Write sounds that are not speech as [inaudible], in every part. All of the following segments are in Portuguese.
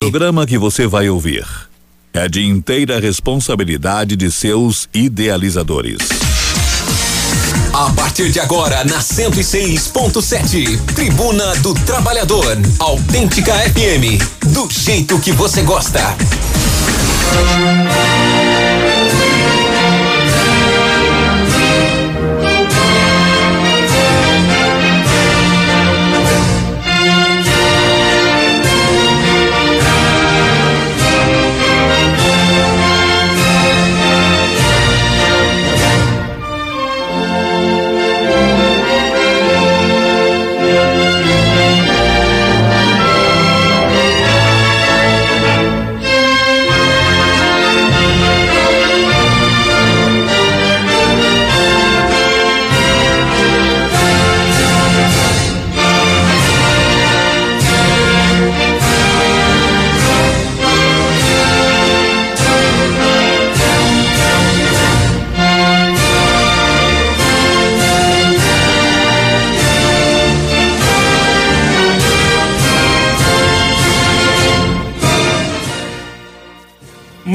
O programa que você vai ouvir é de inteira responsabilidade de seus idealizadores. A partir de agora, na 106.7, Tribuna do Trabalhador, Autêntica FM, do jeito que você gosta.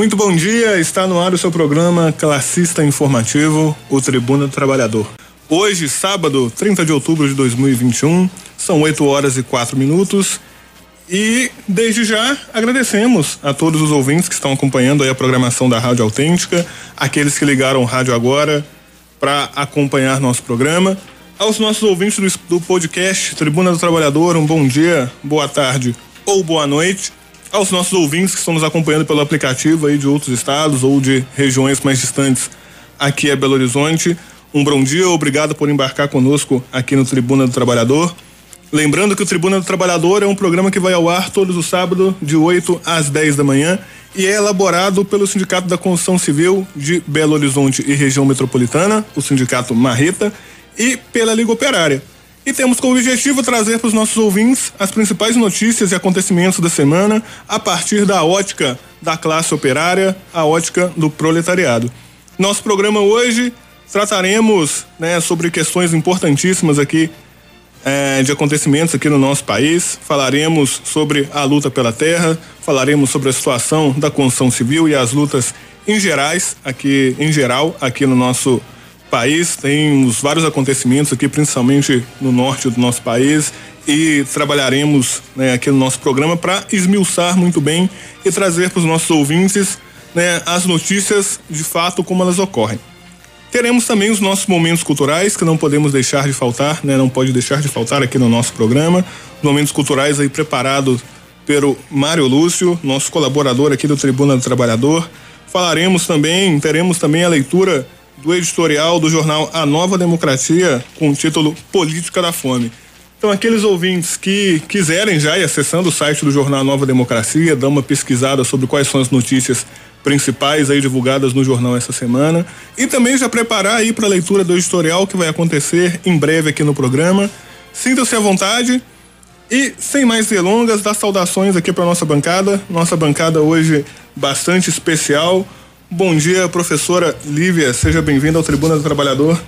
Muito bom dia, está no ar o seu programa classista informativo, o Tribuna do Trabalhador. Hoje, sábado, 30 de outubro de 2021, são 8 horas e 4 minutos. E desde já agradecemos a todos os ouvintes que estão acompanhando a programação da Rádio Autêntica, aqueles que ligaram o rádio agora para acompanhar nosso programa. Aos nossos ouvintes do, do podcast Tribuna do Trabalhador, um bom dia, boa tarde ou boa noite aos nossos ouvintes que estão nos acompanhando pelo aplicativo aí de outros estados ou de regiões mais distantes aqui é Belo Horizonte. Um bom dia, obrigado por embarcar conosco aqui no Tribuna do Trabalhador. Lembrando que o Tribuna do Trabalhador é um programa que vai ao ar todos os sábados, de 8 às 10 da manhã, e é elaborado pelo Sindicato da Construção Civil de Belo Horizonte e Região Metropolitana, o Sindicato Marreta, e pela Liga Operária. E temos como objetivo trazer para os nossos ouvintes as principais notícias e acontecimentos da semana a partir da ótica da classe operária, a ótica do proletariado. Nosso programa hoje trataremos né, sobre questões importantíssimas aqui é, de acontecimentos aqui no nosso país. Falaremos sobre a luta pela terra, falaremos sobre a situação da construção civil e as lutas em gerais aqui em geral aqui no nosso país, temos vários acontecimentos aqui, principalmente no norte do nosso país, e trabalharemos né, aqui no nosso programa para esmiuçar muito bem e trazer para os nossos ouvintes né, as notícias de fato como elas ocorrem. Teremos também os nossos momentos culturais que não podemos deixar de faltar, né, não pode deixar de faltar aqui no nosso programa. Momentos culturais aí preparados pelo Mário Lúcio, nosso colaborador aqui do Tribuna do Trabalhador. Falaremos também, teremos também a leitura do editorial do jornal A Nova Democracia com o título Política da Fome. Então, aqueles ouvintes que quiserem já ir acessando o site do jornal A Nova Democracia, dar uma pesquisada sobre quais são as notícias principais aí divulgadas no jornal essa semana e também já preparar aí para a leitura do editorial que vai acontecer em breve aqui no programa. Sinta-se à vontade e sem mais delongas, dar saudações aqui para nossa bancada, nossa bancada hoje bastante especial. Bom dia, professora Lívia. Seja bem-vinda ao Tribuna do Trabalhador.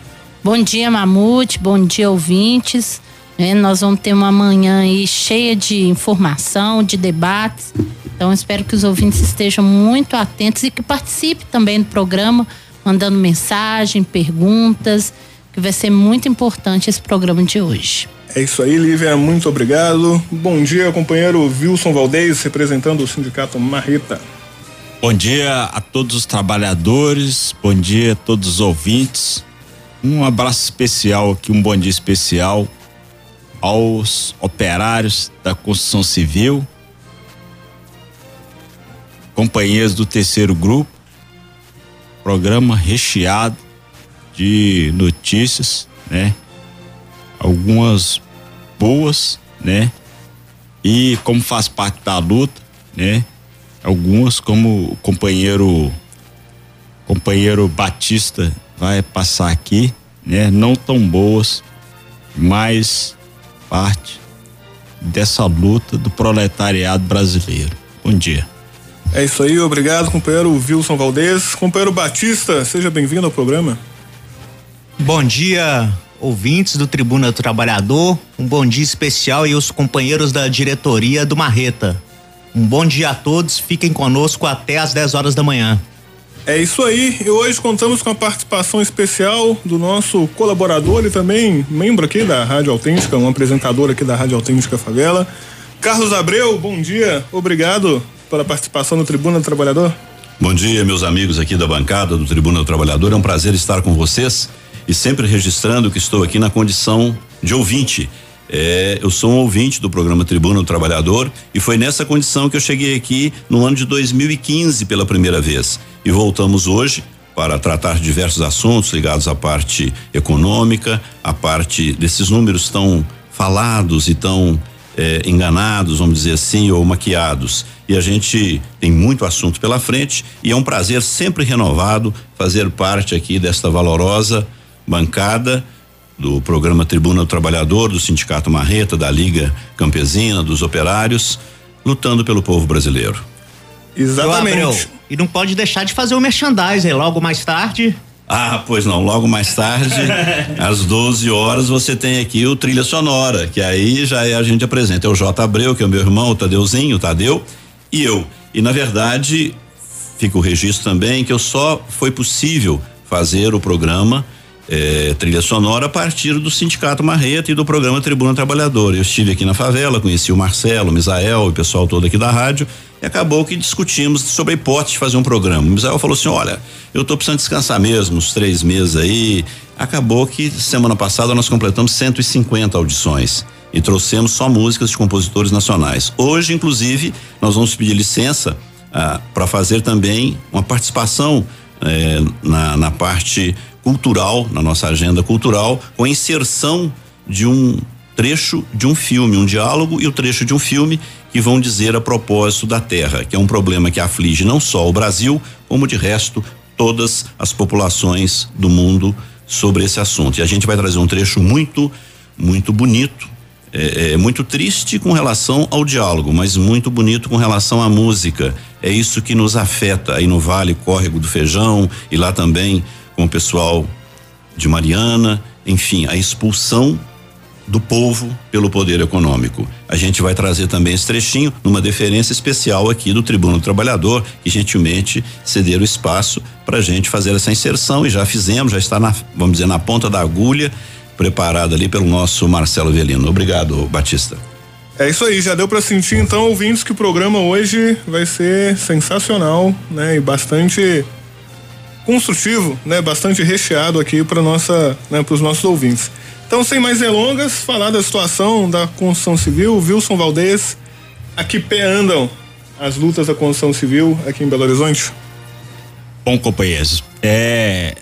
Bom dia, Mamute. Bom dia, ouvintes. É, nós vamos ter uma manhã aí cheia de informação, de debates. Então, espero que os ouvintes estejam muito atentos e que participem também do programa, mandando mensagem, perguntas, que vai ser muito importante esse programa de hoje. É isso aí, Lívia. Muito obrigado. Bom dia, companheiro Wilson Valdez, representando o Sindicato Marreta. Bom dia a todos os trabalhadores, bom dia a todos os ouvintes. Um abraço especial aqui, um bom dia especial aos operários da construção civil, companheiros do terceiro grupo, programa recheado de notícias, né? Algumas boas, né? E como faz parte da luta, né? Algumas, como o companheiro companheiro Batista vai passar aqui, né? Não tão boas, mas parte dessa luta do proletariado brasileiro. Bom dia. É isso aí, obrigado, companheiro Wilson Valdez. Companheiro Batista, seja bem-vindo ao programa. Bom dia, ouvintes do Tribuna do Trabalhador. Um bom dia especial e os companheiros da diretoria do Marreta. Um bom dia a todos, fiquem conosco até às 10 horas da manhã. É isso aí, e hoje contamos com a participação especial do nosso colaborador e também membro aqui da Rádio Autêntica, um apresentador aqui da Rádio Autêntica Favela. Carlos Abreu, bom dia, obrigado pela participação no Tribuna do Trabalhador. Bom dia, meus amigos aqui da bancada do Tribuna do Trabalhador, é um prazer estar com vocês e sempre registrando que estou aqui na condição de ouvinte. É, eu sou um ouvinte do programa Tribuna do Trabalhador e foi nessa condição que eu cheguei aqui no ano de 2015 pela primeira vez. E voltamos hoje para tratar diversos assuntos ligados à parte econômica, à parte desses números tão falados e tão eh, enganados, vamos dizer assim, ou maquiados. E a gente tem muito assunto pela frente e é um prazer sempre renovado fazer parte aqui desta valorosa bancada do programa Tribuna do Trabalhador, do Sindicato Marreta, da Liga Campesina, dos operários, lutando pelo povo brasileiro. Exatamente. e não pode deixar de fazer o merchandising logo mais tarde. Ah, pois não, logo mais tarde, [laughs] às 12 horas, você tem aqui o Trilha Sonora, que aí já é a gente apresenta. É o J. Abreu, que é o meu irmão, o Tadeuzinho, o Tadeu, e eu. E na verdade, fica o registro também que eu só foi possível fazer o programa é, trilha sonora a partir do Sindicato Marreta e do programa Tribuna Trabalhador. Eu estive aqui na favela, conheci o Marcelo, o Misael, o pessoal todo aqui da rádio e acabou que discutimos sobre a hipótese de fazer um programa. O Misael falou assim: olha, eu estou precisando descansar mesmo, uns três meses aí. Acabou que semana passada nós completamos 150 audições e trouxemos só músicas de compositores nacionais. Hoje, inclusive, nós vamos pedir licença ah, para fazer também uma participação eh, na, na parte cultural, na nossa agenda cultural, com a inserção de um trecho de um filme, um diálogo e o trecho de um filme que vão dizer a propósito da terra, que é um problema que aflige não só o Brasil, como de resto todas as populações do mundo sobre esse assunto. E a gente vai trazer um trecho muito, muito bonito, é, é, muito triste com relação ao diálogo, mas muito bonito com relação à música. É isso que nos afeta aí no Vale Córrego do Feijão e lá também com o pessoal de Mariana, enfim, a expulsão do povo pelo poder econômico. A gente vai trazer também esse trechinho numa deferência especial aqui do Tribuno do Trabalhador, que gentilmente cederam espaço para a gente fazer essa inserção e já fizemos, já está na, vamos dizer, na ponta da agulha, preparada ali pelo nosso Marcelo Velino. Obrigado, Batista. É isso aí, já deu para sentir então, ouvintes, que o programa hoje vai ser sensacional, né? E bastante construtivo, né, bastante recheado aqui para nossa, né, para os nossos ouvintes. Então, sem mais delongas, falar da situação da construção civil, Wilson Valdez, a que pé andam as lutas da construção civil aqui em Belo Horizonte? Bom, companheiros, é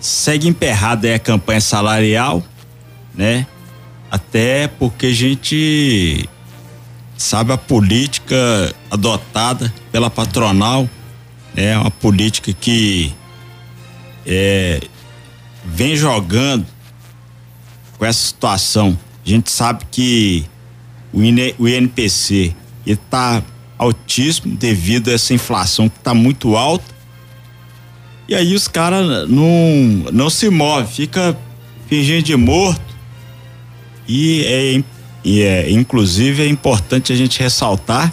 segue emperrada é a campanha salarial, né? Até porque a gente sabe a política adotada pela patronal é uma política que é, vem jogando com essa situação. A gente sabe que o, IN, o INPC está altíssimo devido a essa inflação que está muito alta. E aí os caras não, não se movem, fica fingindo de morto. E é, e é inclusive é importante a gente ressaltar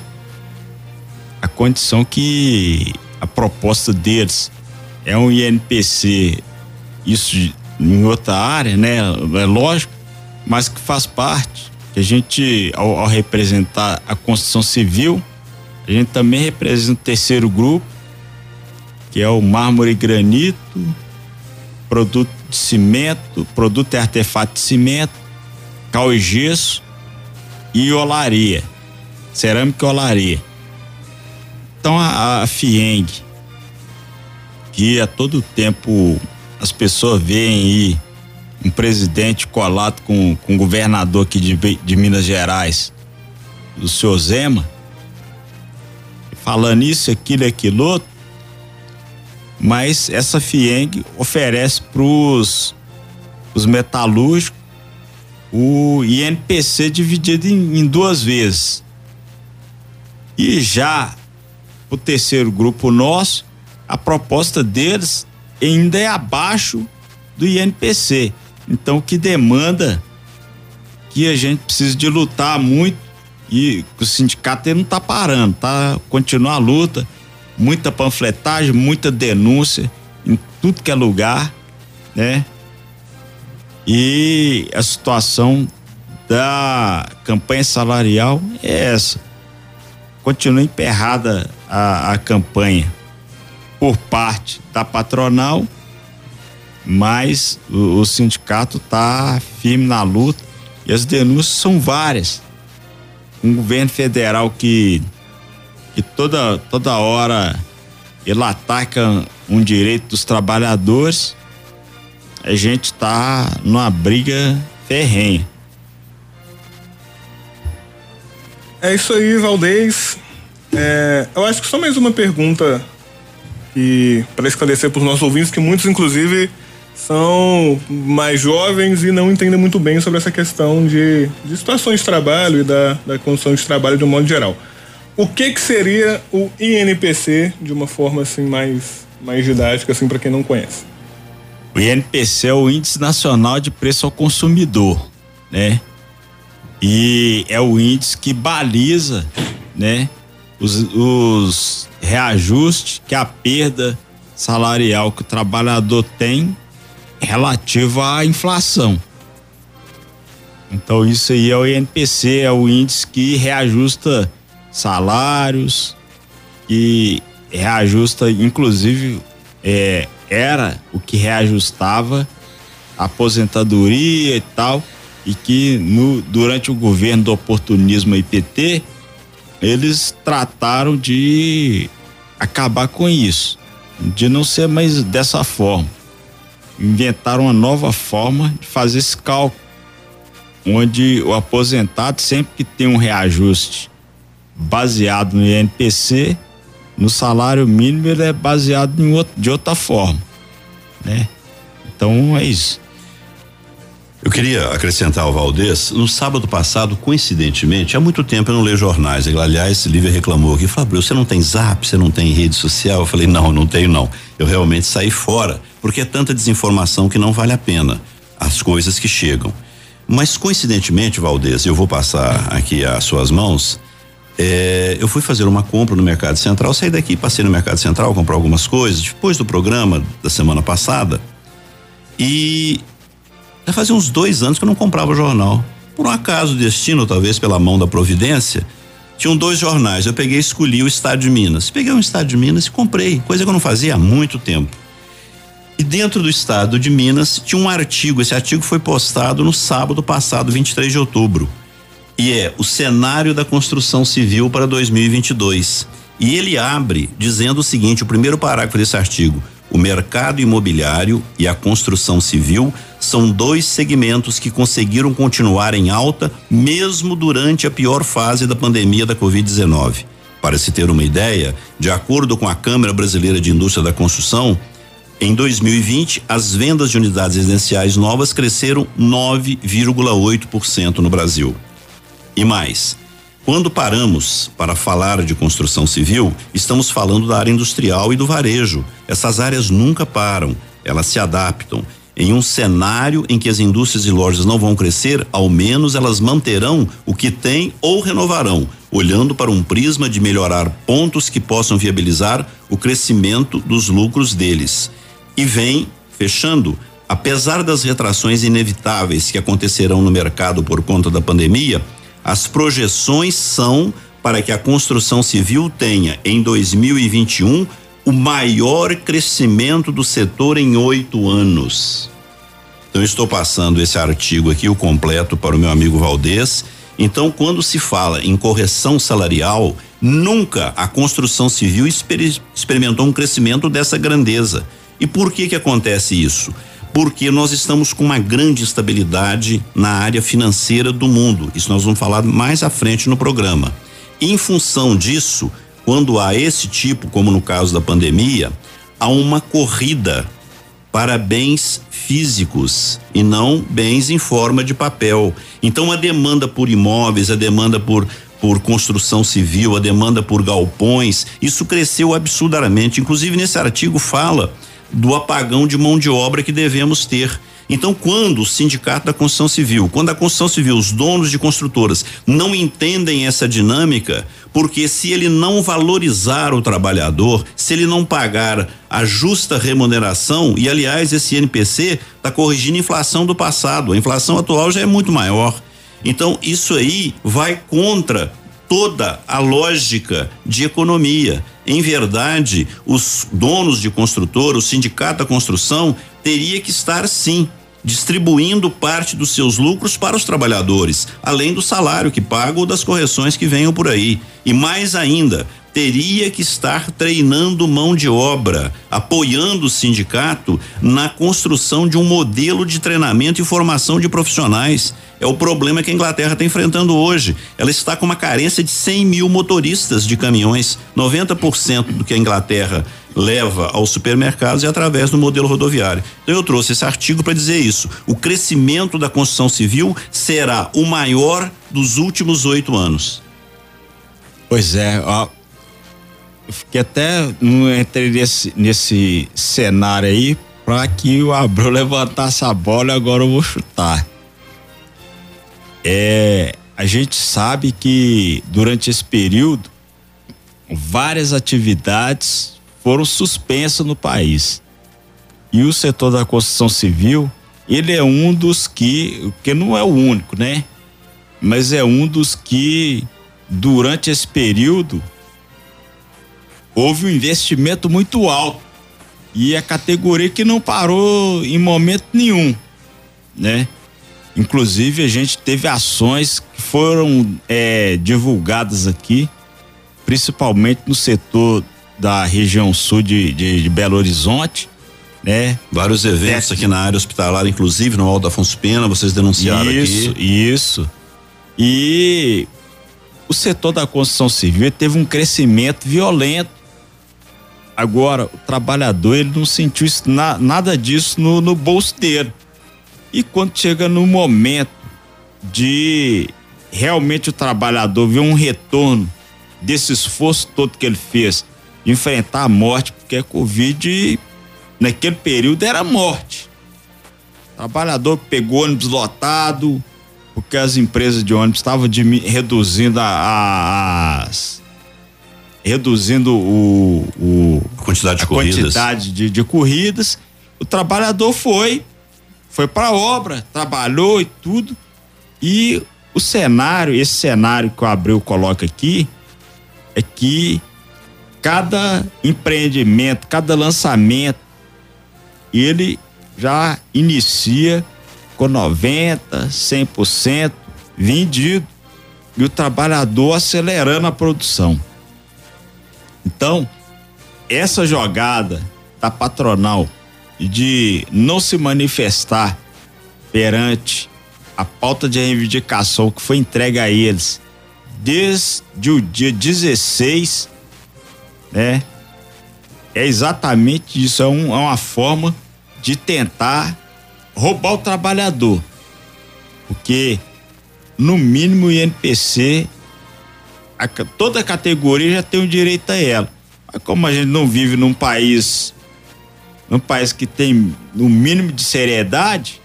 a condição que a proposta deles é um INPC, isso em outra área, né? É lógico, mas que faz parte, que a gente, ao, ao representar a construção civil, a gente também representa o terceiro grupo, que é o mármore e granito, produto de cimento, produto e artefato de cimento, cal e gesso e olaria, cerâmica e olaria. Então a, a FIENG, que a todo tempo as pessoas veem aí um presidente colado com, com o governador aqui de, de Minas Gerais, do senhor Zema, falando isso, aquilo e aquilo outro, mas essa FIENG oferece para os metalúrgicos o INPC dividido em, em duas vezes. E já o terceiro grupo nosso, a proposta deles ainda é abaixo do INPC. Então, que demanda que a gente precisa de lutar muito E o sindicato ele não tá parando, tá? Continua a luta, muita panfletagem, muita denúncia em tudo que é lugar, né? E a situação da campanha salarial é essa. Continua emperrada a, a campanha por parte da patronal, mas o, o sindicato está firme na luta e as denúncias são várias. Um governo federal que, que toda, toda hora ele ataca um direito dos trabalhadores, a gente está numa briga ferrenha. É isso aí, Valdez. É, eu acho que só mais uma pergunta que para esclarecer para os nossos ouvintes que muitos inclusive são mais jovens e não entendem muito bem sobre essa questão de, de situações de trabalho e da, da condição de trabalho de um modo geral. O que que seria o INPC de uma forma assim mais mais didática assim para quem não conhece? O INPC é o Índice Nacional de Preço ao Consumidor, né? E é o índice que baliza, né? Os, os reajustes que a perda salarial que o trabalhador tem relativo à inflação. Então isso aí é o INPC, é o índice que reajusta salários, que reajusta, inclusive, é, era o que reajustava aposentadoria e tal, e que no, durante o governo do oportunismo IPT, eles trataram de acabar com isso, de não ser mais dessa forma. Inventaram uma nova forma de fazer esse cálculo, onde o aposentado sempre que tem um reajuste baseado no INPC, no salário mínimo ele é baseado outro, de outra forma, né? Então é isso. Eu queria acrescentar ao Valdez, no sábado passado, coincidentemente, há muito tempo eu não leio jornais. Aliás, Lívia reclamou aqui, Fabrício, você não tem zap, você não tem rede social? Eu falei, não, não tenho não. Eu realmente saí fora, porque é tanta desinformação que não vale a pena as coisas que chegam. Mas coincidentemente, Valdez, eu vou passar aqui às suas mãos. É, eu fui fazer uma compra no Mercado Central, saí daqui, passei no Mercado Central, comprar algumas coisas, depois do programa da semana passada. E já fazia uns dois anos que eu não comprava jornal. Por um acaso, destino, talvez pela mão da providência, tinham dois jornais. Eu peguei e escolhi o Estado de Minas. Peguei um Estado de Minas e comprei, coisa que eu não fazia há muito tempo. E dentro do Estado de Minas tinha um artigo. Esse artigo foi postado no sábado passado, 23 de outubro. E é o cenário da construção civil para 2022. E ele abre dizendo o seguinte: o primeiro parágrafo desse artigo. O mercado imobiliário e a construção civil são dois segmentos que conseguiram continuar em alta mesmo durante a pior fase da pandemia da Covid-19. Para se ter uma ideia, de acordo com a Câmara Brasileira de Indústria da Construção, em 2020, as vendas de unidades residenciais novas cresceram 9,8% no Brasil. E mais, quando paramos para falar de construção civil, estamos falando da área industrial e do varejo. Essas áreas nunca param, elas se adaptam. Em um cenário em que as indústrias e lojas não vão crescer, ao menos elas manterão o que têm ou renovarão, olhando para um prisma de melhorar pontos que possam viabilizar o crescimento dos lucros deles. E vem, fechando, apesar das retrações inevitáveis que acontecerão no mercado por conta da pandemia, as projeções são para que a construção civil tenha em 2021 o maior crescimento do setor em oito anos. Então estou passando esse artigo aqui, o completo, para o meu amigo Valdez. Então, quando se fala em correção salarial, nunca a construção civil experimentou um crescimento dessa grandeza. E por que que acontece isso? porque nós estamos com uma grande estabilidade na área financeira do mundo. Isso nós vamos falar mais à frente no programa. Em função disso, quando há esse tipo, como no caso da pandemia, há uma corrida para bens físicos e não bens em forma de papel. Então a demanda por imóveis, a demanda por por construção civil, a demanda por galpões, isso cresceu absurdamente. Inclusive nesse artigo fala do apagão de mão de obra que devemos ter. Então, quando o sindicato da construção civil, quando a construção civil, os donos de construtoras não entendem essa dinâmica, porque se ele não valorizar o trabalhador, se ele não pagar a justa remuneração, e aliás, esse NPC está corrigindo a inflação do passado, a inflação atual já é muito maior. Então, isso aí vai contra toda a lógica de economia. Em verdade, os donos de construtora, o sindicato da construção, teria que estar sim distribuindo parte dos seus lucros para os trabalhadores, além do salário que paga ou das correções que venham por aí. E mais ainda, teria que estar treinando mão de obra, apoiando o sindicato na construção de um modelo de treinamento e formação de profissionais. É o problema que a Inglaterra está enfrentando hoje. Ela está com uma carência de 100 mil motoristas de caminhões. 90% do que a Inglaterra leva aos supermercados é através do modelo rodoviário. Então eu trouxe esse artigo para dizer isso. O crescimento da construção civil será o maior dos últimos oito anos. Pois é, ó, eu fiquei até não entrei nesse, nesse cenário aí para que o Abreu [laughs] levantasse a bola e agora eu vou chutar. É, a gente sabe que durante esse período várias atividades foram suspensas no país. E o setor da construção civil, ele é um dos que, que não é o único, né? Mas é um dos que durante esse período houve um investimento muito alto e a categoria que não parou em momento nenhum, né? Inclusive a gente teve ações que foram é, divulgadas aqui, principalmente no setor da região sul de, de, de Belo Horizonte, né? Vários eventos aqui na área hospitalar, inclusive no Alto Afonso Pena, vocês denunciaram isso, aqui. Isso, E o setor da construção civil teve um crescimento violento Agora, o trabalhador, ele não sentiu isso, na, nada disso no, no bolso dele. E quando chega no momento de realmente o trabalhador ver um retorno desse esforço todo que ele fez, de enfrentar a morte, porque a Covid, naquele período, era morte. O trabalhador pegou ônibus lotado, porque as empresas de ônibus estavam reduzindo a, a, as reduzindo o, o a quantidade de a corridas. quantidade de, de corridas. O trabalhador foi, foi para a obra, trabalhou e tudo. E o cenário, esse cenário que o Abreu coloca aqui, é que cada empreendimento, cada lançamento, ele já inicia com 90, 100% vendido e o trabalhador acelerando a produção. Então, essa jogada da patronal de não se manifestar perante a pauta de reivindicação que foi entregue a eles desde o dia 16, né? É exatamente isso, é, um, é uma forma de tentar roubar o trabalhador. Porque, no mínimo, o INPC a, toda categoria já tem o direito a ela. Mas como a gente não vive num país, num país que tem no mínimo de seriedade,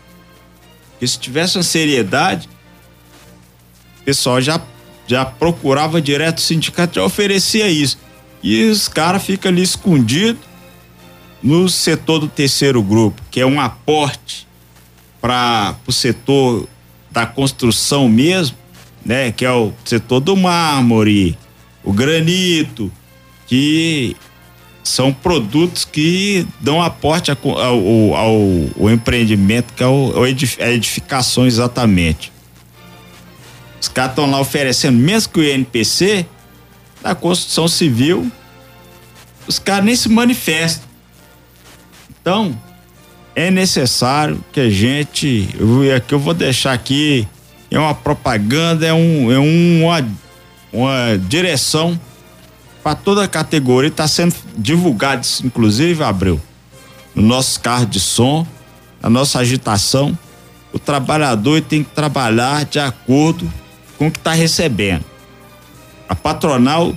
se tivesse uma seriedade, o pessoal já, já procurava direto o sindicato, já oferecia isso. E os caras ficam ali escondidos no setor do terceiro grupo, que é um aporte para o setor da construção mesmo, né? Que é o setor do mármore, o granito, que são produtos que dão aporte ao, ao, ao, empreendimento, que é o, a edificação exatamente. Os caras estão lá oferecendo, mesmo que o INPC, na construção civil, os caras nem se manifestam. Então, é necessário que a gente, eu, aqui eu vou deixar aqui é uma propaganda, é, um, é uma, uma direção para toda a categoria. Está sendo divulgado, inclusive, Abreu, no nosso carro de som, na nossa agitação. O trabalhador tem que trabalhar de acordo com o que está recebendo. A patronal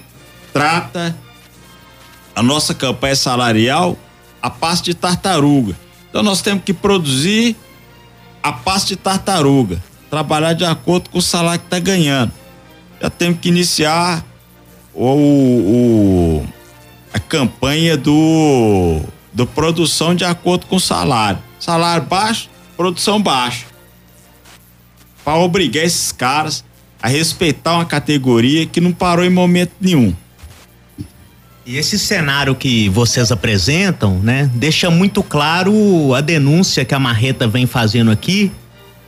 trata a nossa campanha salarial a passo de tartaruga. Então nós temos que produzir a passo de tartaruga, trabalhar de acordo com o salário que está ganhando. Já temos que iniciar o, o a campanha do, do produção de acordo com o salário. Salário baixo, produção baixa. Para obrigar esses caras a respeitar uma categoria que não parou em momento nenhum. E esse cenário que vocês apresentam, né, deixa muito claro a denúncia que a Marreta vem fazendo aqui,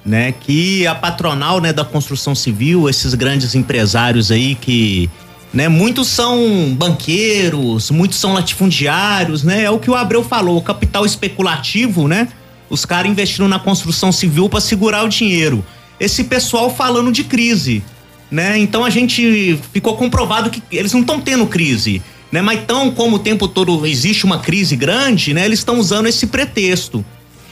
né, que a patronal, né, da construção civil, esses grandes empresários aí que, né, muitos são banqueiros, muitos são latifundiários, né, é o que o Abreu falou, capital especulativo, né, os caras investindo na construção civil para segurar o dinheiro. Esse pessoal falando de crise, né? Então a gente ficou comprovado que eles não estão tendo crise né? Mas tão como o tempo todo existe uma crise grande, né? Eles estão usando esse pretexto.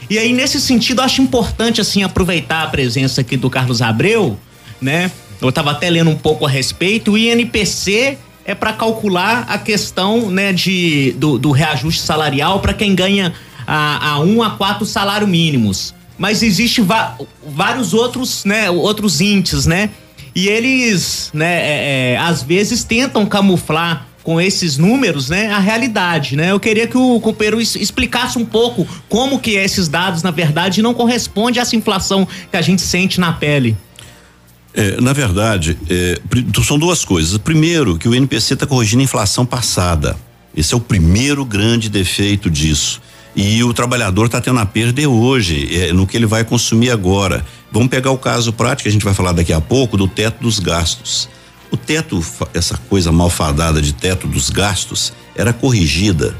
E aí nesse sentido acho importante assim aproveitar a presença aqui do Carlos Abreu, né? Eu estava até lendo um pouco a respeito. O INPC é para calcular a questão, né, de do, do reajuste salarial para quem ganha a, a um a quatro salários mínimos. Mas existe vários outros, né, outros índices, né? E eles, né, é, é, às vezes tentam camuflar com esses números, né, a realidade, né? Eu queria que o companheiro explicasse um pouco como que esses dados, na verdade, não correspondem a essa inflação que a gente sente na pele. É, na verdade, é, são duas coisas. Primeiro, que o NPC está corrigindo a inflação passada. Esse é o primeiro grande defeito disso. E o trabalhador está tendo a perda hoje, é, no que ele vai consumir agora. Vamos pegar o caso prático, a gente vai falar daqui a pouco, do teto dos gastos. O teto, essa coisa malfadada de teto dos gastos, era corrigida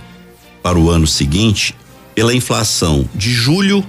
para o ano seguinte pela inflação de julho,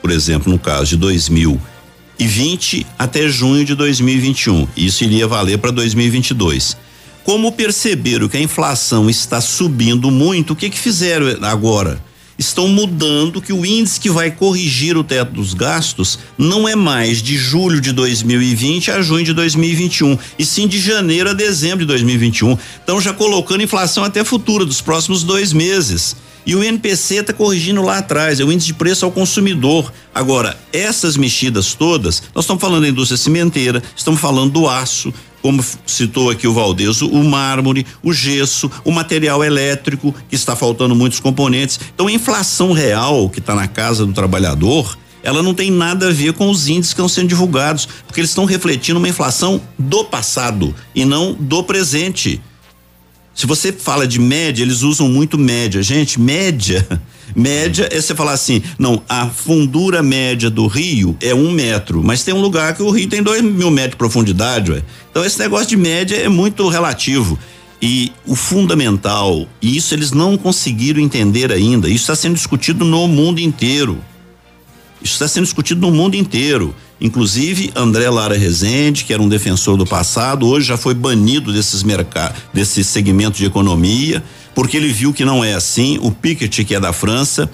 por exemplo, no caso de 2020 até junho de 2021. Isso iria valer para 2022. Como perceberam que a inflação está subindo muito, o que que fizeram agora? Estão mudando que o índice que vai corrigir o teto dos gastos não é mais de julho de 2020 a junho de 2021, e sim de janeiro a dezembro de 2021. Estão já colocando inflação até futura dos próximos dois meses. E o NPC está corrigindo lá atrás, é o índice de preço ao consumidor. Agora, essas mexidas todas, nós estamos falando da indústria cimenteira, estamos falando do aço, como citou aqui o Valdeso, o mármore, o gesso, o material elétrico, que está faltando muitos componentes. Então, a inflação real que está na casa do trabalhador, ela não tem nada a ver com os índices que estão sendo divulgados, porque eles estão refletindo uma inflação do passado e não do presente. Se você fala de média, eles usam muito média. Gente, média [laughs] Média é você falar assim, não, a fundura média do rio é um metro, mas tem um lugar que o rio tem dois mil metros de profundidade, ué. Então esse negócio de média é muito relativo. E o fundamental, e isso eles não conseguiram entender ainda, isso está sendo discutido no mundo inteiro. Isso está sendo discutido no mundo inteiro. Inclusive, André Lara Rezende, que era um defensor do passado, hoje já foi banido desses mercados, desse segmento de economia porque ele viu que não é assim. O Piketty, que é da França,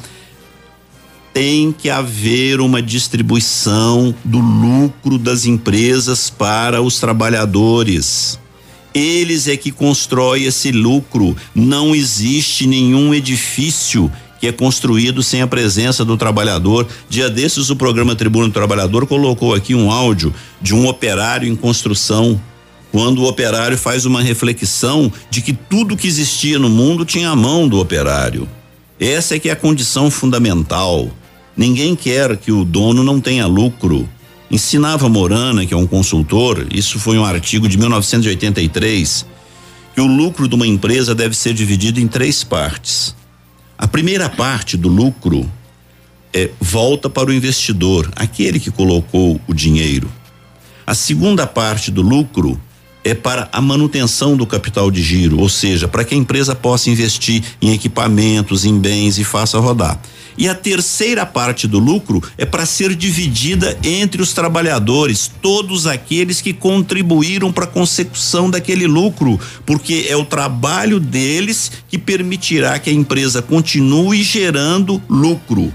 tem que haver uma distribuição do lucro das empresas para os trabalhadores. Eles é que constroem esse lucro. Não existe nenhum edifício que é construído sem a presença do trabalhador. Dia desses, o programa Tribuna do Trabalhador colocou aqui um áudio de um operário em construção quando o operário faz uma reflexão de que tudo que existia no mundo tinha a mão do operário. Essa é que é a condição fundamental. Ninguém quer que o dono não tenha lucro. Ensinava Morana, que é um consultor, isso foi um artigo de 1983, que o lucro de uma empresa deve ser dividido em três partes. A primeira parte do lucro é volta para o investidor, aquele que colocou o dinheiro. A segunda parte do lucro é para a manutenção do capital de giro, ou seja, para que a empresa possa investir em equipamentos, em bens e faça rodar. E a terceira parte do lucro é para ser dividida entre os trabalhadores, todos aqueles que contribuíram para a consecução daquele lucro, porque é o trabalho deles que permitirá que a empresa continue gerando lucro.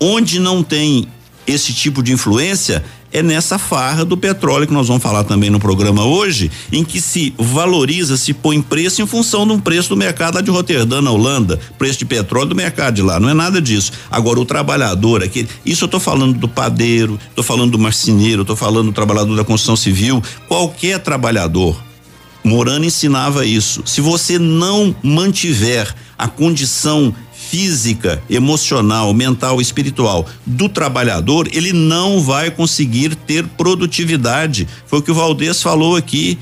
Onde não tem esse tipo de influência, é nessa farra do petróleo que nós vamos falar também no programa hoje, em que se valoriza, se põe preço em função de um preço do mercado lá de Roterdã, na Holanda, preço de petróleo do mercado de lá, não é nada disso. Agora o trabalhador aqui, isso eu estou falando do padeiro, estou falando do marceneiro, estou falando do trabalhador da construção civil, qualquer trabalhador. Morano ensinava isso. Se você não mantiver a condição física, emocional, mental, espiritual do trabalhador, ele não vai conseguir ter produtividade. Foi o que o Valdez falou aqui.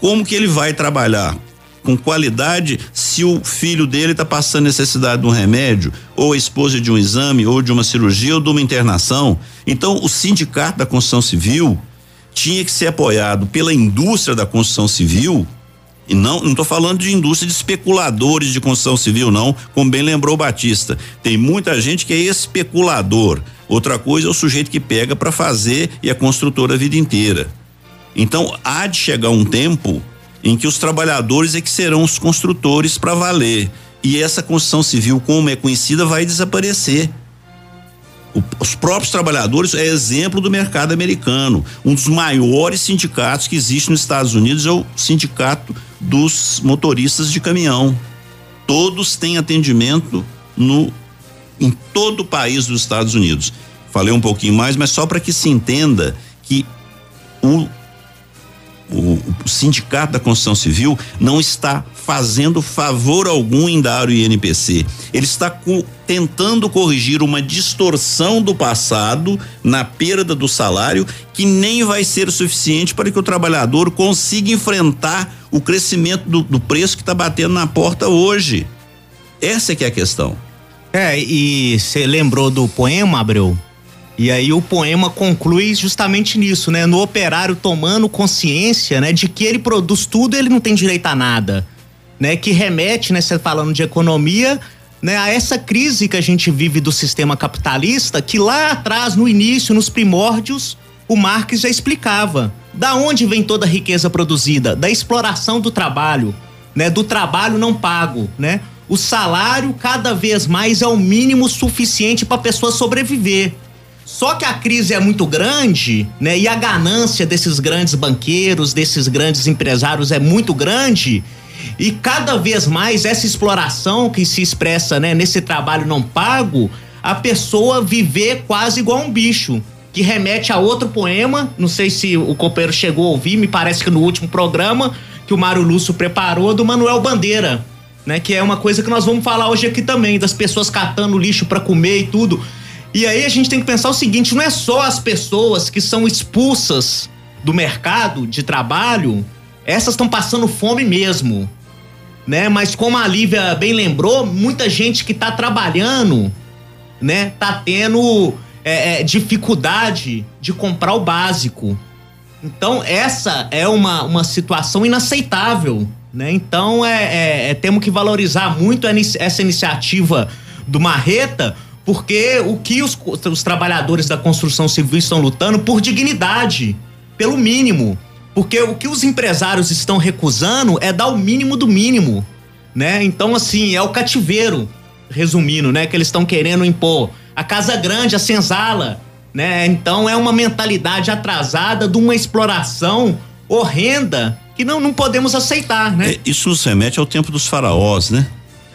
Como que ele vai trabalhar? com qualidade se o filho dele está passando necessidade de um remédio, ou a esposa de um exame, ou de uma cirurgia, ou de uma internação. Então, o sindicato da construção civil tinha que ser apoiado pela indústria da construção civil e não, não estou falando de indústria de especuladores de construção civil, não, como bem lembrou Batista. Tem muita gente que é especulador. Outra coisa é o sujeito que pega para fazer e a construtora a vida inteira. Então, há de chegar um tempo em que os trabalhadores é que serão os construtores para valer. E essa construção civil, como é conhecida, vai desaparecer. O, os próprios trabalhadores é exemplo do mercado americano. Um dos maiores sindicatos que existe nos Estados Unidos é o sindicato dos motoristas de caminhão. Todos têm atendimento no em todo o país dos Estados Unidos. Falei um pouquinho mais, mas só para que se entenda que o o, sindicato da construção civil não está fazendo favor algum em dar o INPC. Ele está co tentando corrigir uma distorção do passado na perda do salário que nem vai ser suficiente para que o trabalhador consiga enfrentar o crescimento do, do preço que está batendo na porta hoje. Essa é que é a questão. É, e você lembrou do poema, Abreu? E aí o poema conclui justamente nisso, né? No operário tomando consciência, né, de que ele produz tudo, ele não tem direito a nada, né? Que remete, né, você falando de economia, né, a essa crise que a gente vive do sistema capitalista, que lá atrás, no início, nos primórdios, o Marx já explicava. Da onde vem toda a riqueza produzida? Da exploração do trabalho, né? Do trabalho não pago, né? O salário cada vez mais é o mínimo suficiente para a pessoa sobreviver. Só que a crise é muito grande, né? E a ganância desses grandes banqueiros, desses grandes empresários é muito grande. E cada vez mais essa exploração que se expressa, né, nesse trabalho não pago, a pessoa viver quase igual um bicho. Que remete a outro poema, não sei se o companheiro chegou a ouvir, me parece que no último programa que o Mário Lúcio preparou, do Manuel Bandeira, né? Que é uma coisa que nós vamos falar hoje aqui também, das pessoas catando lixo para comer e tudo. E aí a gente tem que pensar o seguinte: não é só as pessoas que são expulsas do mercado de trabalho, essas estão passando fome mesmo. Né? Mas como a Lívia bem lembrou, muita gente que está trabalhando, né, tá tendo é, é, dificuldade de comprar o básico. Então, essa é uma, uma situação inaceitável. Né? Então, é, é, é temos que valorizar muito essa iniciativa do Marreta, porque o que os, os trabalhadores da construção civil estão lutando por dignidade, pelo mínimo. Porque o que os empresários estão recusando é dar o mínimo do mínimo, né? Então, assim, é o cativeiro, resumindo, né? Que eles estão querendo impor. A casa grande, a senzala, né? Então é uma mentalidade atrasada de uma exploração horrenda que não, não podemos aceitar, né? É, isso nos remete ao tempo dos faraós, né?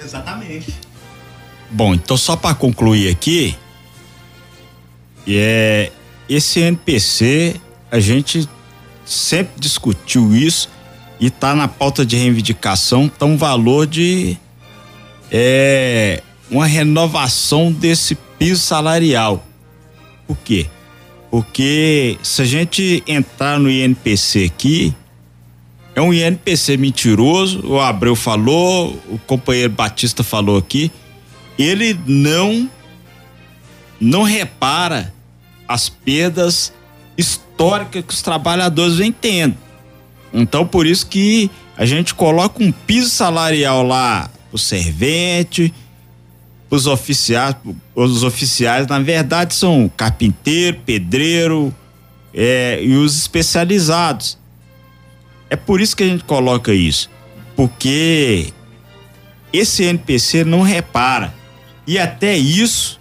Exatamente. Bom, então só para concluir aqui, é esse NPC a gente sempre discutiu isso e tá na pauta de reivindicação, tá um valor de é, uma renovação desse piso salarial. Por quê? Porque se a gente entrar no INPC aqui, é um INPC mentiroso, o Abreu falou, o companheiro Batista falou aqui, ele não não repara as perdas históricas que os trabalhadores vêm tendo. Então, por isso que a gente coloca um piso salarial lá pro servente, os oficiais, os oficiais na verdade são carpinteiro, pedreiro é, e os especializados. É por isso que a gente coloca isso, porque esse NPC não repara e até isso,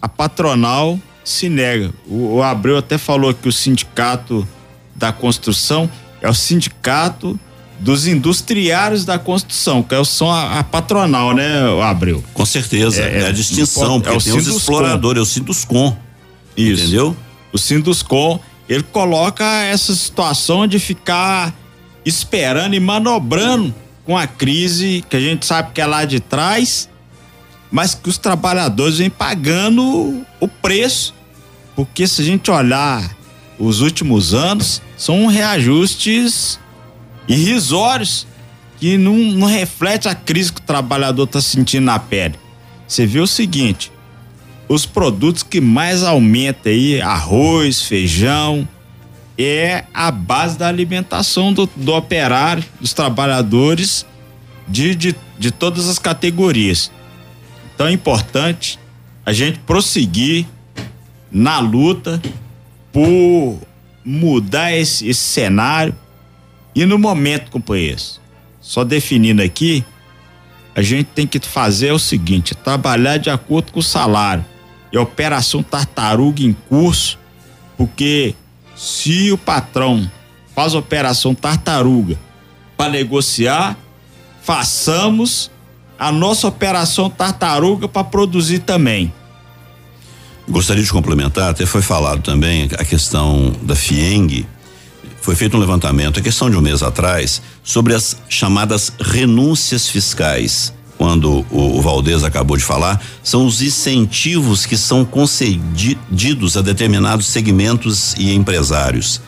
a patronal se nega. O, o Abreu até falou que o sindicato da construção é o sindicato dos industriários da construção, que é são a, a patronal, né, Abreu? Com certeza, é, é a distinção, porque é tem os exploradores, é o Sinduscom. Isso. Entendeu? O Sinduscom, ele coloca essa situação de ficar esperando e manobrando com a crise que a gente sabe que é lá de trás, mas que os trabalhadores vêm pagando o preço. Porque se a gente olhar os últimos anos, são reajustes irrisórios que não, não reflete a crise que o trabalhador está sentindo na pele. Você vê o seguinte: os produtos que mais aumentam aí, arroz, feijão, é a base da alimentação do, do operário, dos trabalhadores de, de, de todas as categorias. Então é importante a gente prosseguir na luta por mudar esse, esse cenário e no momento, companheiros, só definindo aqui, a gente tem que fazer o seguinte: trabalhar de acordo com o salário. E operação tartaruga em curso, porque se o patrão faz operação tartaruga para negociar, façamos a nossa operação tartaruga para produzir também. Gostaria de complementar, até foi falado também a questão da FIENG. Foi feito um levantamento, a questão de um mês atrás, sobre as chamadas renúncias fiscais. Quando o, o Valdez acabou de falar, são os incentivos que são concedidos a determinados segmentos e empresários.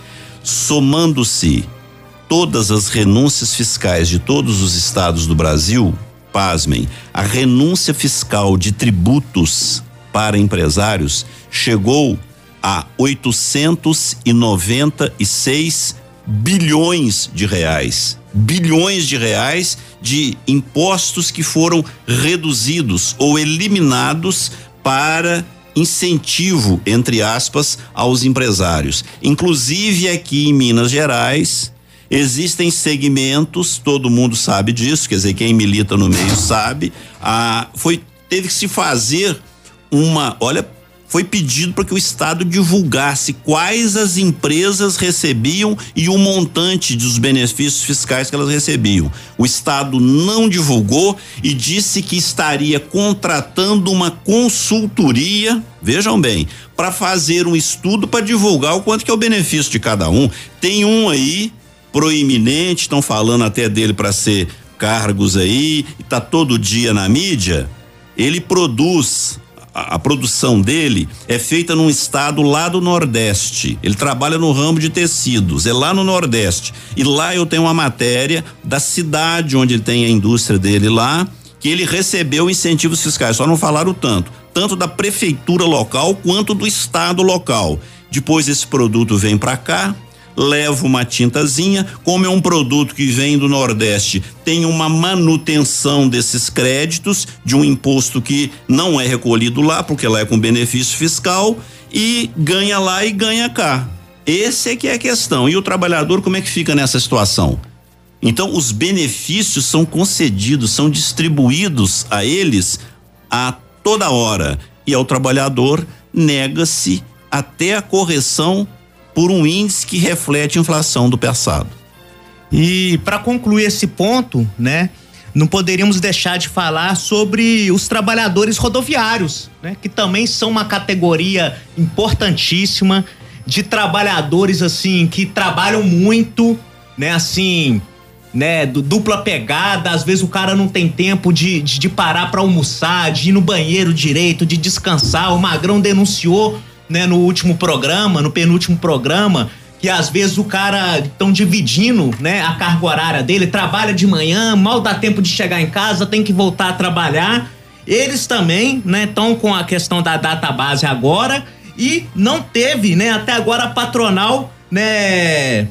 Somando-se todas as renúncias fiscais de todos os estados do Brasil, pasmem, a renúncia fiscal de tributos para empresários chegou a 896 bilhões de reais. Bilhões de reais de impostos que foram reduzidos ou eliminados para incentivo, entre aspas, aos empresários. Inclusive aqui em Minas Gerais, existem segmentos, todo mundo sabe disso, quer dizer, quem milita no meio sabe, ah, foi teve que se fazer uma, olha, foi pedido para que o Estado divulgasse quais as empresas recebiam e o montante dos benefícios fiscais que elas recebiam. O Estado não divulgou e disse que estaria contratando uma consultoria, vejam bem, para fazer um estudo para divulgar o quanto que é o benefício de cada um. Tem um aí proeminente, estão falando até dele para ser cargos aí, e tá todo dia na mídia. Ele produz a, produção dele é feita num estado lá do Nordeste. Ele trabalha no ramo de tecidos, é lá no Nordeste. E lá eu tenho uma matéria da cidade onde ele tem a indústria dele lá, que ele recebeu incentivos fiscais, só não falaram tanto, tanto da prefeitura local quanto do estado local. Depois esse produto vem para cá, leva uma tintazinha, como é um produto que vem do Nordeste, tem uma manutenção desses créditos de um imposto que não é recolhido lá, porque lá é com benefício fiscal e ganha lá e ganha cá. Esse é que é a questão. E o trabalhador como é que fica nessa situação? Então, os benefícios são concedidos, são distribuídos a eles a toda hora. E ao trabalhador nega-se até a correção por um índice que reflete a inflação do passado. E para concluir esse ponto, né, não poderíamos deixar de falar sobre os trabalhadores rodoviários, né, que também são uma categoria importantíssima de trabalhadores assim que trabalham muito, né, assim, né, dupla pegada, às vezes o cara não tem tempo de, de, de parar para almoçar, de ir no banheiro direito, de descansar. O Magrão denunciou né, no último programa, no penúltimo programa, que às vezes o cara estão dividindo, né, a carga horária dele, trabalha de manhã, mal dá tempo de chegar em casa, tem que voltar a trabalhar. Eles também, né, estão com a questão da data base agora e não teve, né, até agora a patronal, né,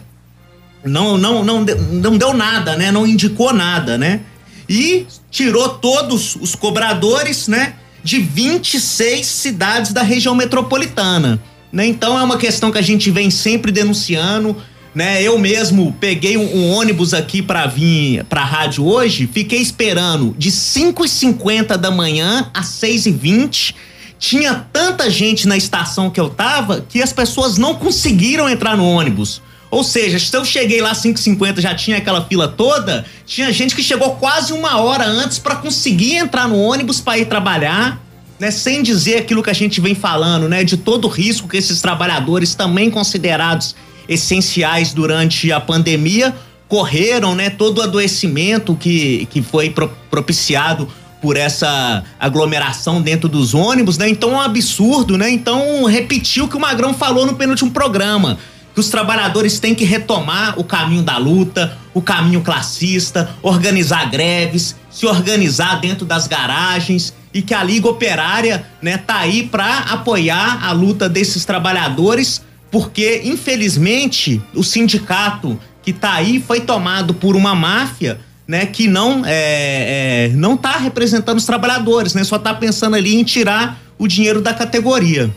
não não não não deu nada, né, não indicou nada, né? E tirou todos os cobradores, né? De 26 cidades da região metropolitana. Né? Então é uma questão que a gente vem sempre denunciando. Né? Eu mesmo peguei um, um ônibus aqui para vir para a rádio hoje, fiquei esperando de 5 e 50 da manhã às 6 e 20 tinha tanta gente na estação que eu tava que as pessoas não conseguiram entrar no ônibus. Ou seja, se eu cheguei lá 5h50 já tinha aquela fila toda, tinha gente que chegou quase uma hora antes para conseguir entrar no ônibus para ir trabalhar, né? Sem dizer aquilo que a gente vem falando, né? De todo o risco que esses trabalhadores, também considerados essenciais durante a pandemia, correram, né? Todo o adoecimento que, que foi pro, propiciado por essa aglomeração dentro dos ônibus, né? Então é um absurdo, né? Então repetiu o que o Magrão falou no penúltimo programa que os trabalhadores têm que retomar o caminho da luta, o caminho classista, organizar greves, se organizar dentro das garagens e que a Liga Operária, né, tá aí para apoiar a luta desses trabalhadores, porque infelizmente o sindicato que tá aí foi tomado por uma máfia né, que não é, é, não tá representando os trabalhadores, né, só tá pensando ali em tirar o dinheiro da categoria.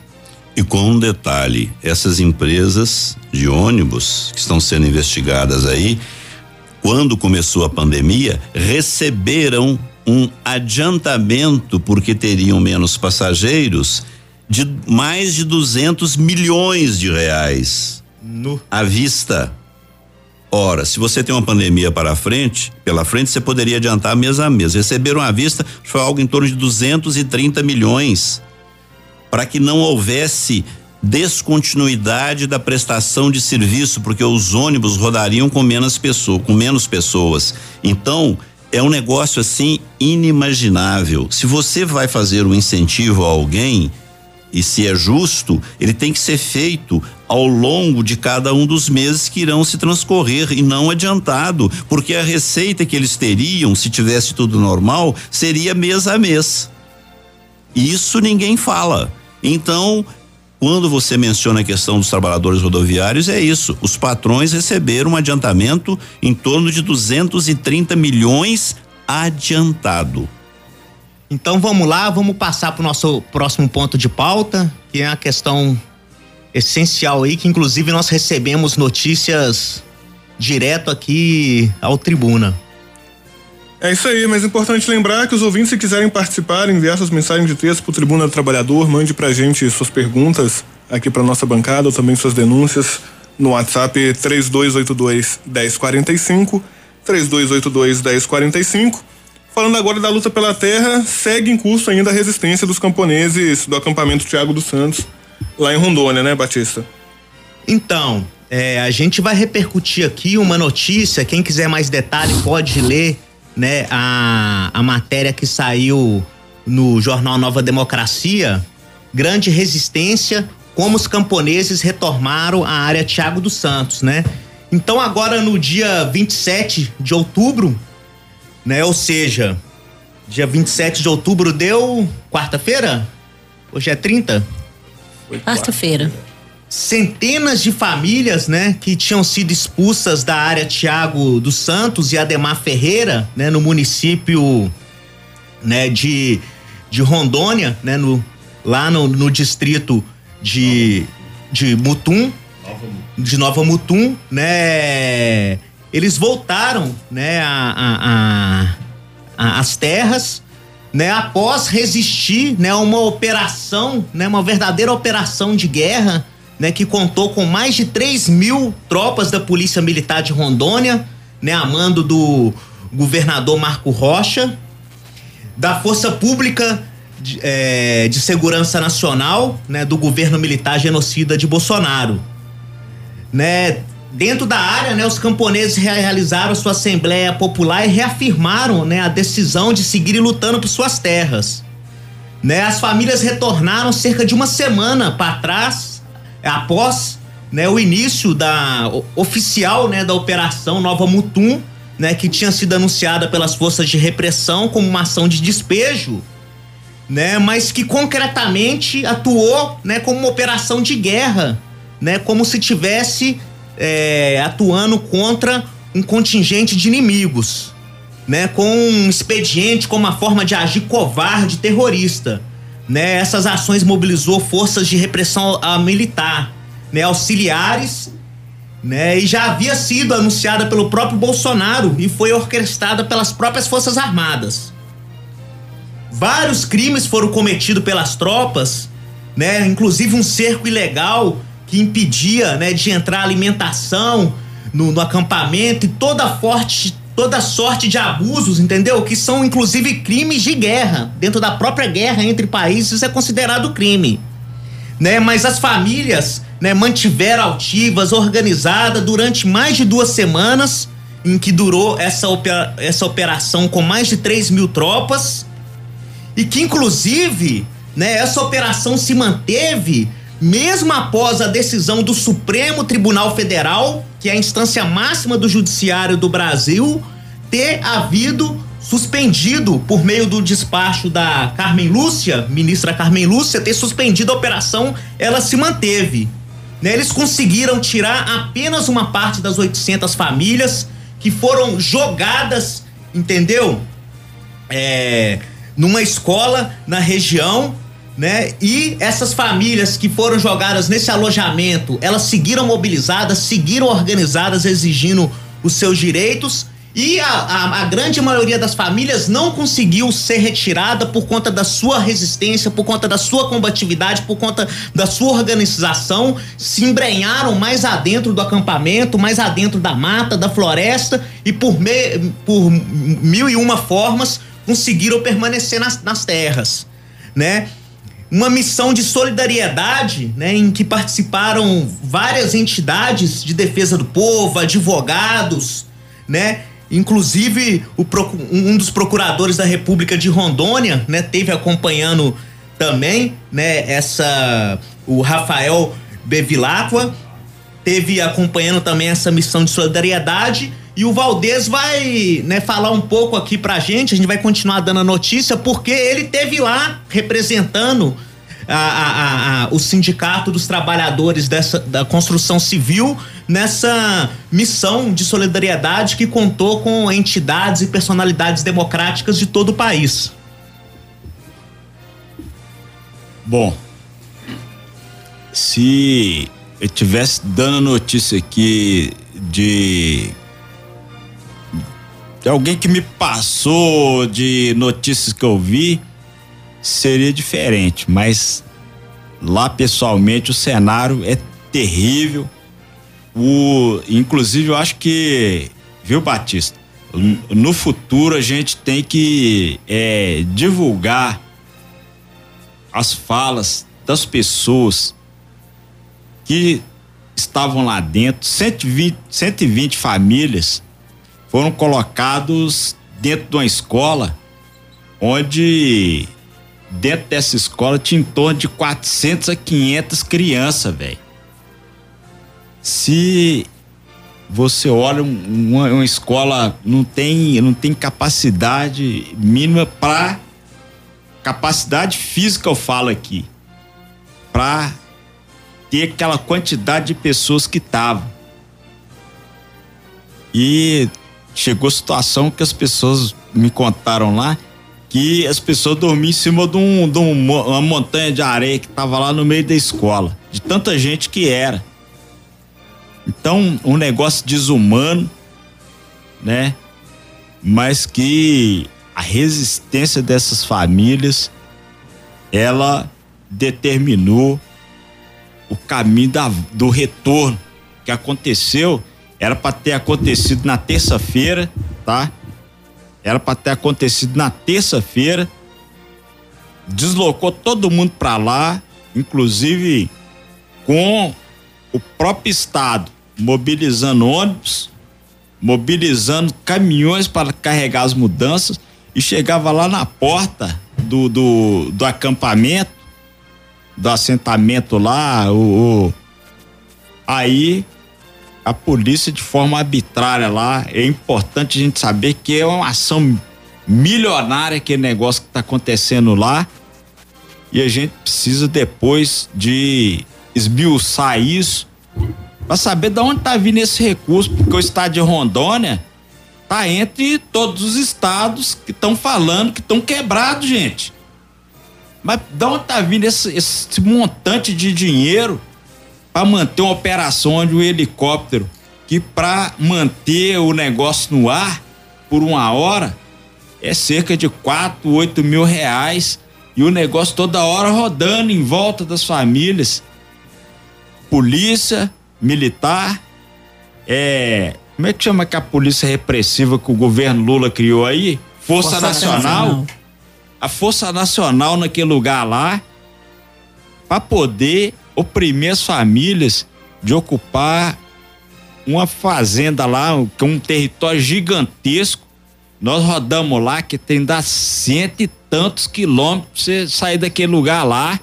E com um detalhe, essas empresas de ônibus que estão sendo investigadas aí, quando começou a pandemia, receberam um adiantamento porque teriam menos passageiros de mais de 200 milhões de reais no. à vista. Ora, se você tem uma pandemia para frente, pela frente, você poderia adiantar mês a mês. Receberam à vista foi algo em torno de 230 milhões para que não houvesse descontinuidade da prestação de serviço, porque os ônibus rodariam com menos pessoas, com menos pessoas. Então, é um negócio assim inimaginável. Se você vai fazer um incentivo a alguém, e se é justo, ele tem que ser feito ao longo de cada um dos meses que irão se transcorrer e não adiantado, porque a receita que eles teriam, se tivesse tudo normal, seria mês a mês. Isso ninguém fala. Então, quando você menciona a questão dos trabalhadores rodoviários, é isso. Os patrões receberam um adiantamento em torno de 230 milhões adiantado. Então vamos lá, vamos passar para o nosso próximo ponto de pauta, que é a questão essencial aí, que inclusive nós recebemos notícias direto aqui ao Tribuna. É isso aí, mas é importante lembrar que os ouvintes, se quiserem participar, enviar suas mensagens de texto para o Tribuna do Trabalhador, mande para a gente suas perguntas aqui para nossa bancada ou também suas denúncias no WhatsApp 3282 1045, 3282 1045. Falando agora da luta pela terra, segue em curso ainda a resistência dos camponeses do acampamento Tiago dos Santos, lá em Rondônia, né, Batista? Então, é, a gente vai repercutir aqui uma notícia. Quem quiser mais detalhe pode ler né, a, a matéria que saiu no jornal Nova Democracia, grande resistência, como os camponeses retornaram à área Tiago dos Santos, né? Então agora no dia 27 de outubro, né, ou seja, dia 27 de outubro deu quarta-feira? Hoje é 30? Quarta-feira centenas de famílias, né, que tinham sido expulsas da área Tiago dos Santos e Ademar Ferreira, né, no município, né, de, de Rondônia, né, no, lá no, no distrito de, de Mutum, de Nova Mutum, né, eles voltaram, né, a, a, a, as terras, né, após resistir, né, a uma operação, né, uma verdadeira operação de guerra, né, que contou com mais de 3 mil tropas da Polícia Militar de Rondônia, né, a mando do governador Marco Rocha, da Força Pública de, é, de Segurança Nacional, né, do governo militar genocida de Bolsonaro. Né, dentro da área, né, os camponeses realizaram sua Assembleia Popular e reafirmaram né, a decisão de seguir lutando por suas terras. Né, as famílias retornaram cerca de uma semana para trás após né, o início da oficial né, da operação Nova Mutum, né, que tinha sido anunciada pelas forças de repressão como uma ação de despejo, né, mas que concretamente atuou né, como uma operação de guerra, né, como se tivesse é, atuando contra um contingente de inimigos, né, com um expediente como uma forma de agir covarde terrorista né, essas ações mobilizou forças de repressão militar, né, auxiliares, né, e já havia sido anunciada pelo próprio Bolsonaro e foi orquestrada pelas próprias Forças Armadas. Vários crimes foram cometidos pelas tropas, né? Inclusive um cerco ilegal que impedia, né, de entrar alimentação no, no acampamento e toda forte, toda sorte de abusos, entendeu? Que são inclusive crimes de guerra dentro da própria guerra entre países, é considerado crime, né? Mas as famílias, né, mantiveram altivas, organizadas durante mais de duas semanas, em que durou essa, opera, essa operação com mais de 3 mil tropas e que inclusive, né, essa operação se manteve mesmo após a decisão do Supremo Tribunal Federal, que é a instância máxima do judiciário do Brasil, ter havido suspendido por meio do despacho da Carmen Lúcia, ministra Carmen Lúcia, ter suspendido a operação, ela se manteve. Né, eles conseguiram tirar apenas uma parte das 800 famílias que foram jogadas, entendeu? É, numa escola na região, né? E essas famílias que foram jogadas nesse alojamento, elas seguiram mobilizadas, seguiram organizadas, exigindo os seus direitos. E a, a, a, grande maioria das famílias não conseguiu ser retirada por conta da sua resistência, por conta da sua combatividade, por conta da sua organização. Se embrenharam mais adentro do acampamento, mais adentro da mata, da floresta e por, me, por mil e uma formas conseguiram permanecer nas, nas terras, né? Uma missão de solidariedade, né, em que participaram várias entidades de defesa do povo, advogados, né? Inclusive o, um dos procuradores da República de Rondônia, né, teve acompanhando também, né, essa o Rafael Bevilacqua teve acompanhando também essa missão de solidariedade e o Valdez vai né, falar um pouco aqui pra gente, a gente vai continuar dando a notícia, porque ele teve lá representando a, a, a, o sindicato dos trabalhadores dessa, da construção civil nessa missão de solidariedade que contou com entidades e personalidades democráticas de todo o país. Bom, se eu tivesse dando notícia aqui de de alguém que me passou de notícias que eu vi, seria diferente, mas lá pessoalmente o cenário é terrível. O, inclusive eu acho que, viu, Batista? No futuro a gente tem que é, divulgar as falas das pessoas que estavam lá dentro, 120, 120 famílias foram colocados dentro de uma escola onde dentro dessa escola tinha em torno de 400 a 500 crianças, velho. Se você olha uma, uma, escola não tem não tem capacidade mínima para capacidade física eu falo aqui para ter aquela quantidade de pessoas que estavam e chegou a situação que as pessoas me contaram lá que as pessoas dormiam em cima de, um, de um, uma montanha de areia que estava lá no meio da escola, de tanta gente que era. Então, um negócio desumano, né? Mas que a resistência dessas famílias ela determinou o caminho da, do retorno que aconteceu era para ter acontecido na terça-feira, tá? Era para ter acontecido na terça-feira. Deslocou todo mundo para lá, inclusive com o próprio estado mobilizando ônibus, mobilizando caminhões para carregar as mudanças e chegava lá na porta do, do, do acampamento, do assentamento lá, o, o aí a polícia de forma arbitrária lá. É importante a gente saber que é uma ação milionária aquele negócio que está acontecendo lá. E a gente precisa depois de esmiuçar isso para saber de onde está vindo esse recurso, porque o estado de Rondônia tá entre todos os estados que estão falando que estão quebrados, gente. Mas de onde tá vindo esse, esse montante de dinheiro para manter uma operação onde o helicóptero, que para manter o negócio no ar por uma hora, é cerca de 4, 8 mil reais e o negócio toda hora rodando em volta das famílias. Polícia, militar, é. Como é que chama que a polícia repressiva que o governo Lula criou aí? Força, Força Nacional. Nacional. A Força Nacional naquele lugar lá, para poder oprimir as famílias de ocupar uma fazenda lá, que é um território gigantesco. Nós rodamos lá que tem das cento e tantos quilômetros pra você sair daquele lugar lá.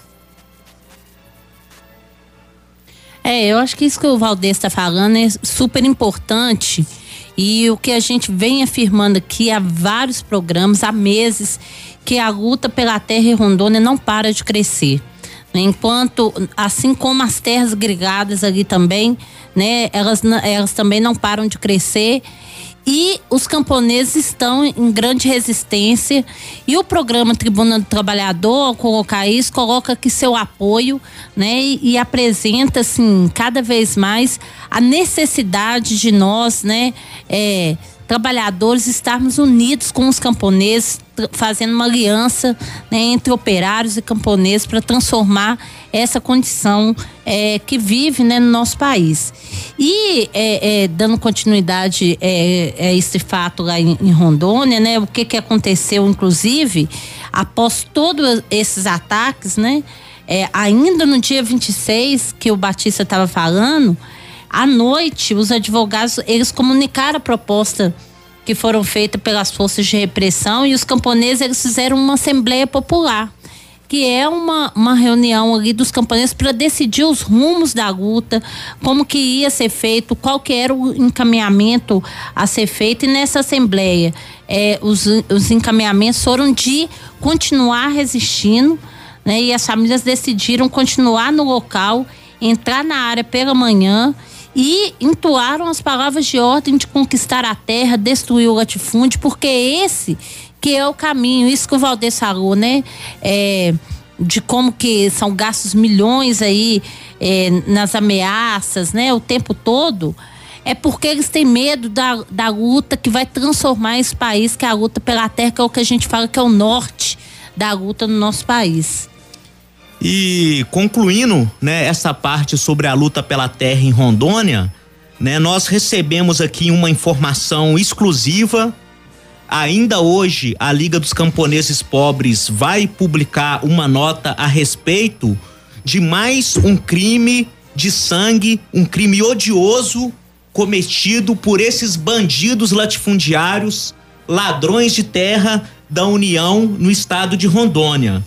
É, eu acho que isso que o Valdez está falando é super importante. E o que a gente vem afirmando aqui há vários programas, há meses, que a luta pela terra em Rondônia não para de crescer. Enquanto, assim como as terras grigadas ali também, né, elas, elas também não param de crescer. E os camponeses estão em grande resistência. E o programa Tribuna do Trabalhador, ao colocar isso, coloca aqui seu apoio, né, e, e apresenta assim cada vez mais a necessidade de nós, né, é, trabalhadores estarmos unidos com os camponeses, fazendo uma aliança né, entre operários e camponeses para transformar essa condição é, que vive né, no nosso país. E é, é, dando continuidade é, a esse fato lá em, em, Rondônia, né, o que, que aconteceu, inclusive, após todos esses ataques, né, é, ainda no dia 26, que o Batista estava falando, à noite, os advogados, eles comunicaram a proposta que foram feitas pelas forças de repressão e os camponeses, eles fizeram uma assembleia popular que é uma, uma reunião ali dos camponeses para decidir os rumos da luta, como que ia ser feito, qual que era o encaminhamento a ser feito e nessa assembleia é, os, os encaminhamentos foram de continuar resistindo, né? E as famílias decidiram continuar no local, entrar na área pela manhã e entoaram as palavras de ordem de conquistar a terra, destruir o latifúndio, porque esse que é o caminho, isso que o Valdez falou, né? É, de como que são gastos milhões aí é, nas ameaças, né? O tempo todo é porque eles têm medo da, da luta que vai transformar esse país, que é a luta pela terra, que é o que a gente fala que é o norte da luta no nosso país. E concluindo, né, essa parte sobre a luta pela terra em Rondônia, né, nós recebemos aqui uma informação exclusiva. Ainda hoje, a Liga dos Camponeses Pobres vai publicar uma nota a respeito de mais um crime de sangue, um crime odioso cometido por esses bandidos latifundiários, ladrões de terra da União no estado de Rondônia,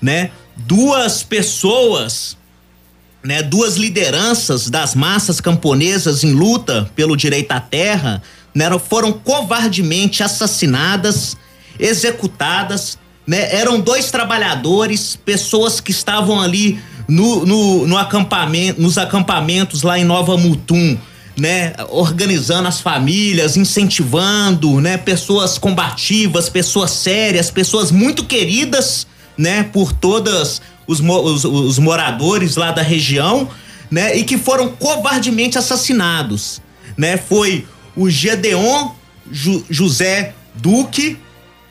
né? Duas pessoas, né, duas lideranças das massas camponesas em luta pelo direito à terra, né, foram covardemente assassinadas, executadas, né, eram dois trabalhadores, pessoas que estavam ali no, no, no acampamento, nos acampamentos lá em Nova Mutum, né, organizando as famílias, incentivando, né, pessoas combativas, pessoas sérias, pessoas muito queridas, né, por todas os, os, os moradores lá da região, né, e que foram covardemente assassinados, né? Foi o Gedeon Ju, José Duque,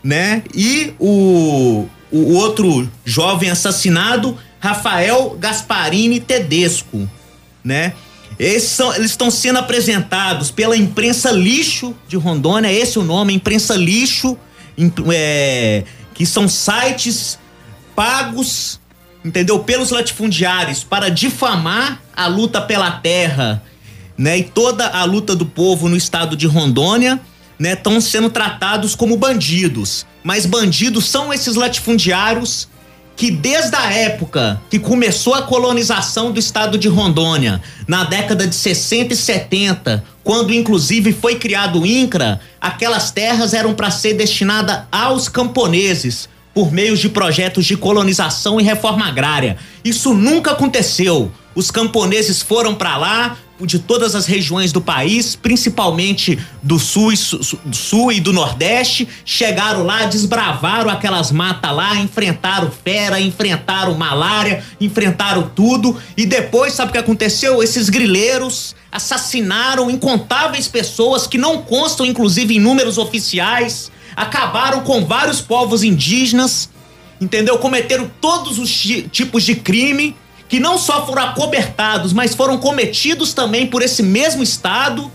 né, e o, o outro jovem assassinado, Rafael Gasparini Tedesco, né? Esses são, eles estão sendo apresentados pela imprensa lixo de Rondônia, esse é o nome, imprensa lixo, é, que são sites pagos, entendeu? Pelos latifundiários para difamar a luta pela terra, né? E toda a luta do povo no estado de Rondônia, né? Estão sendo tratados como bandidos. Mas bandidos são esses latifundiários que desde a época que começou a colonização do estado de Rondônia, na década de 60 e 70, quando inclusive foi criado o INCRA, aquelas terras eram para ser destinadas aos camponeses, por meio de projetos de colonização e reforma agrária. Isso nunca aconteceu. Os camponeses foram para lá de todas as regiões do país, principalmente do sul, do sul e do nordeste, chegaram lá, desbravaram aquelas matas lá, enfrentaram fera, enfrentaram malária, enfrentaram tudo e depois sabe o que aconteceu? Esses grileiros assassinaram incontáveis pessoas que não constam inclusive em números oficiais acabaram com vários povos indígenas, entendeu? Cometeram todos os tipos de crime que não só foram acobertados, mas foram cometidos também por esse mesmo Estado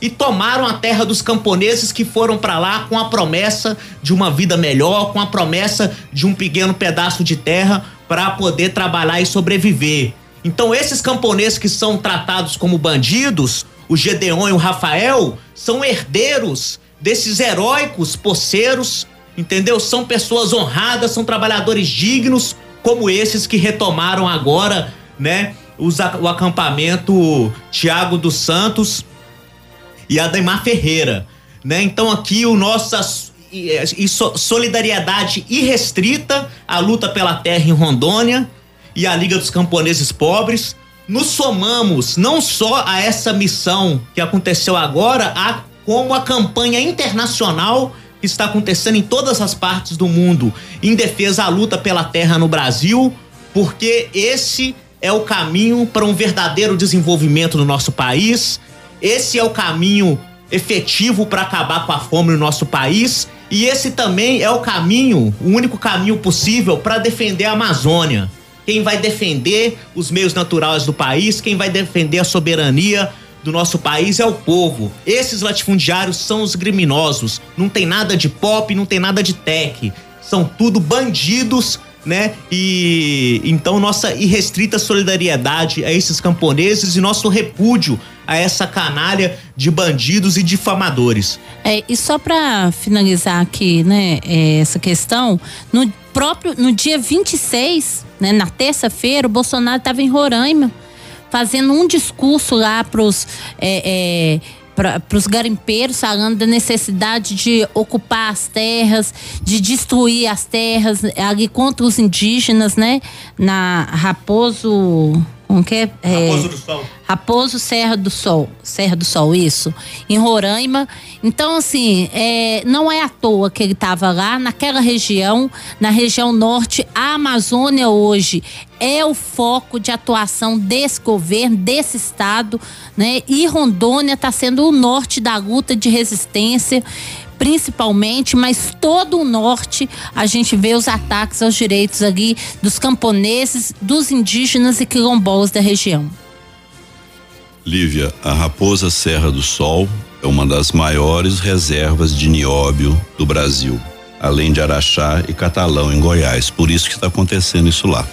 e tomaram a terra dos camponeses que foram para lá com a promessa de uma vida melhor, com a promessa de um pequeno pedaço de terra para poder trabalhar e sobreviver. Então esses camponeses que são tratados como bandidos, o Gedeon e o Rafael, são herdeiros desses heróicos poceiros, entendeu? São pessoas honradas, são trabalhadores dignos, como esses que retomaram agora, né, os, o acampamento Tiago dos Santos e Ademar Ferreira, né? Então aqui o nossa e solidariedade irrestrita à luta pela terra em Rondônia e à Liga dos Camponeses Pobres. Nos somamos não só a essa missão que aconteceu agora, a, como a campanha internacional que está acontecendo em todas as partes do mundo em defesa à luta pela terra no Brasil, porque esse é o caminho para um verdadeiro desenvolvimento no nosso país. Esse é o caminho efetivo para acabar com a fome no nosso país e esse também é o caminho, o único caminho possível para defender a Amazônia. Quem vai defender os meios naturais do país, quem vai defender a soberania do nosso país é o povo. Esses latifundiários são os criminosos. Não tem nada de pop, não tem nada de tech. São tudo bandidos né? E então nossa irrestrita solidariedade a esses camponeses e nosso repúdio a essa canalha de bandidos e difamadores. É, e só para finalizar aqui, né, é, essa questão, no próprio no dia 26, né, na terça-feira, o Bolsonaro estava em Roraima fazendo um discurso lá para os é, é, para os garimpeiros, falando da necessidade de ocupar as terras, de destruir as terras ali contra os indígenas, né? Na Raposo como que é? Raposo do Sol. Raposo Serra do Sol. Serra do Sol, isso. Em Roraima. Então, assim, é, não é à toa que ele estava lá, naquela região, na região norte. A Amazônia hoje é o foco de atuação desse governo, desse estado, né? E Rondônia está sendo o norte da luta de resistência principalmente, mas todo o norte a gente vê os ataques aos direitos ali dos camponeses, dos indígenas e quilombolas da região. Lívia, a Raposa Serra do Sol é uma das maiores reservas de nióbio do Brasil, além de Araxá e Catalão em Goiás. Por isso que está acontecendo isso lá.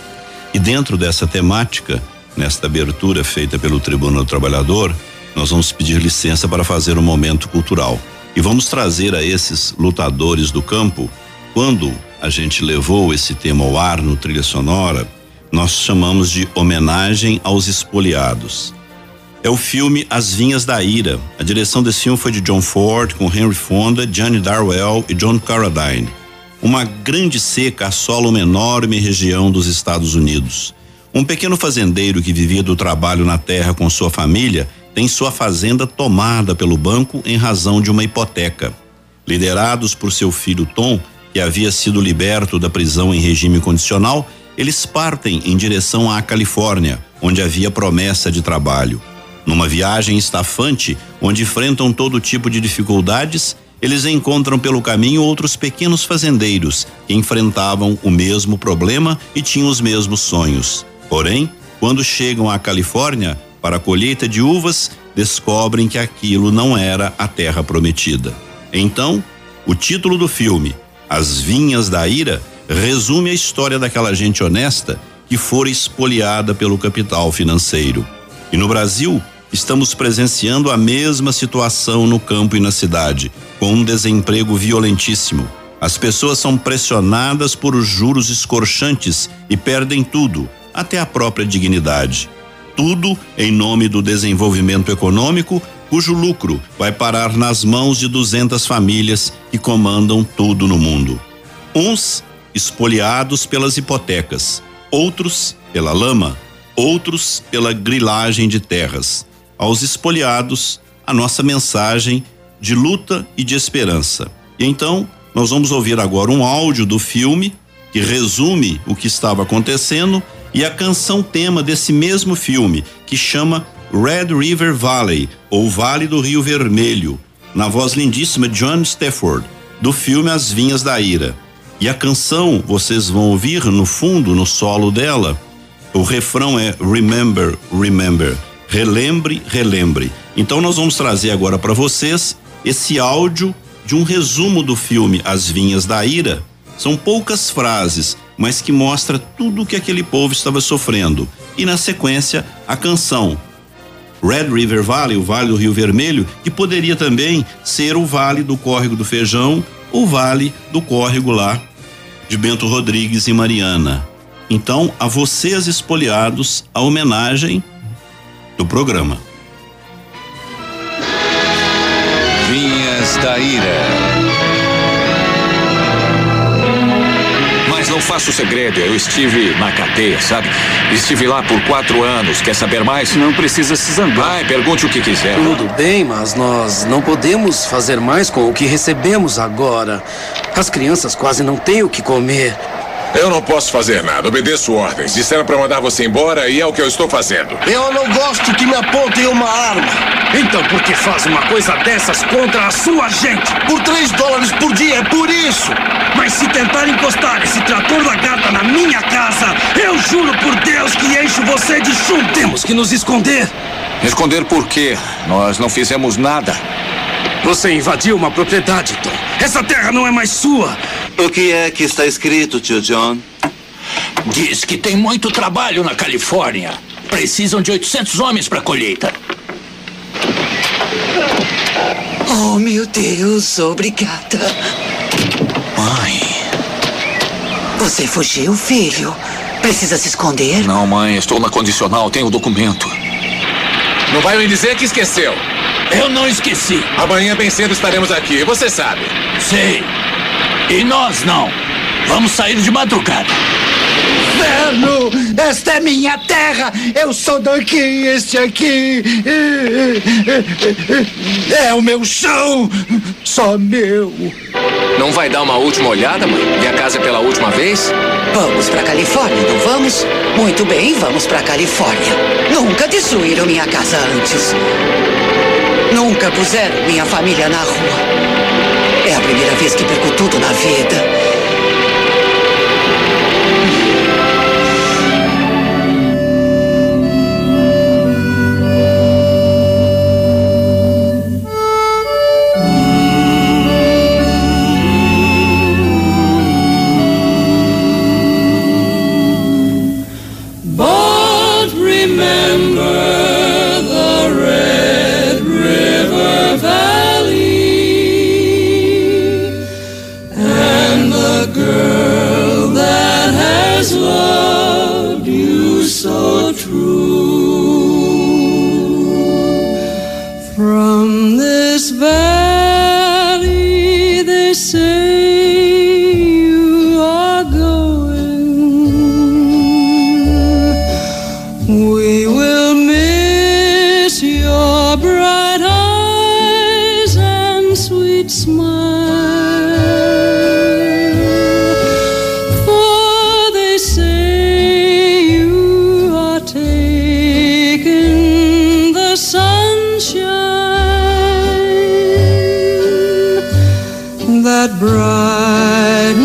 E dentro dessa temática, nesta abertura feita pelo Tribunal do Trabalhador, nós vamos pedir licença para fazer um momento cultural. E vamos trazer a esses lutadores do campo, quando a gente levou esse tema ao ar no trilha sonora, nós chamamos de homenagem aos espoliados. É o filme As Vinhas da Ira. A direção desse filme foi de John Ford, com Henry Fonda, Johnny Darwell e John Carradine. Uma grande seca assola uma enorme região dos Estados Unidos. Um pequeno fazendeiro que vivia do trabalho na terra com sua família tem sua fazenda tomada pelo banco em razão de uma hipoteca. Liderados por seu filho Tom, que havia sido liberto da prisão em regime condicional, eles partem em direção à Califórnia, onde havia promessa de trabalho. Numa viagem estafante, onde enfrentam todo tipo de dificuldades, eles encontram pelo caminho outros pequenos fazendeiros que enfrentavam o mesmo problema e tinham os mesmos sonhos. Porém, quando chegam à Califórnia, para a colheita de uvas, descobrem que aquilo não era a terra prometida. Então, o título do filme, As Vinhas da Ira, resume a história daquela gente honesta que fora espoliada pelo capital financeiro. E no Brasil, estamos presenciando a mesma situação no campo e na cidade, com um desemprego violentíssimo. As pessoas são pressionadas por os juros escorchantes e perdem tudo, até a própria dignidade tudo em nome do desenvolvimento econômico, cujo lucro vai parar nas mãos de 200 famílias que comandam tudo no mundo. Uns espoliados pelas hipotecas, outros pela lama, outros pela grilagem de terras. Aos espoliados, a nossa mensagem de luta e de esperança. E então, nós vamos ouvir agora um áudio do filme que resume o que estava acontecendo e a canção tema desse mesmo filme, que chama Red River Valley, ou Vale do Rio Vermelho, na voz lindíssima de John Stafford. do filme As Vinhas da Ira. E a canção, vocês vão ouvir no fundo, no solo dela, o refrão é Remember, Remember. Relembre, relembre. Então nós vamos trazer agora para vocês esse áudio de um resumo do filme As Vinhas da Ira. São poucas frases, mas que mostra tudo o que aquele povo estava sofrendo. E na sequência, a canção Red River Valley, o Vale do Rio Vermelho, que poderia também ser o Vale do Córrego do Feijão, o Vale do Córrego lá de Bento Rodrigues e Mariana. Então, a vocês espoliados, a homenagem do programa. Vinhas da Ira. Faço segredo, eu estive na cadeia, sabe? Estive lá por quatro anos. Quer saber mais? Não precisa se zangar. Vai, pergunte o que quiser. Tudo bem, mas nós não podemos fazer mais com o que recebemos agora. As crianças quase não têm o que comer. Eu não posso fazer nada, obedeço ordens. Disseram para mandar você embora e é o que eu estou fazendo. Eu não gosto que me apontem uma arma. Então por que faz uma coisa dessas contra a sua gente? Por três dólares por dia, é por isso. Mas se tentar encostar esse trator da gata na minha casa, eu juro por Deus que encho você de chumbo. Temos que nos esconder. Esconder por quê? Nós não fizemos nada. Você invadiu uma propriedade, Tom. Essa terra não é mais sua. O que é que está escrito, tio John? Diz que tem muito trabalho na Califórnia. Precisam de 800 homens para a colheita. Oh, meu Deus, obrigada. Mãe. Você fugiu, filho? Precisa se esconder? Não, mãe, estou na condicional, tenho o documento. Não vai me dizer que esqueceu. Eu não esqueci. Amanhã bem cedo estaremos aqui, você sabe. Sei. E nós não. Vamos sair de madrugada. Inferno! Esta é minha terra! Eu sou daqui, este aqui! É o meu chão! Só meu! Não vai dar uma última olhada, mãe? Ver a casa pela última vez? Vamos pra Califórnia, não vamos? Muito bem, vamos pra Califórnia. Nunca destruíram minha casa antes. Nunca puseram minha família na rua. Primeira vez que perco tudo na vida. that bright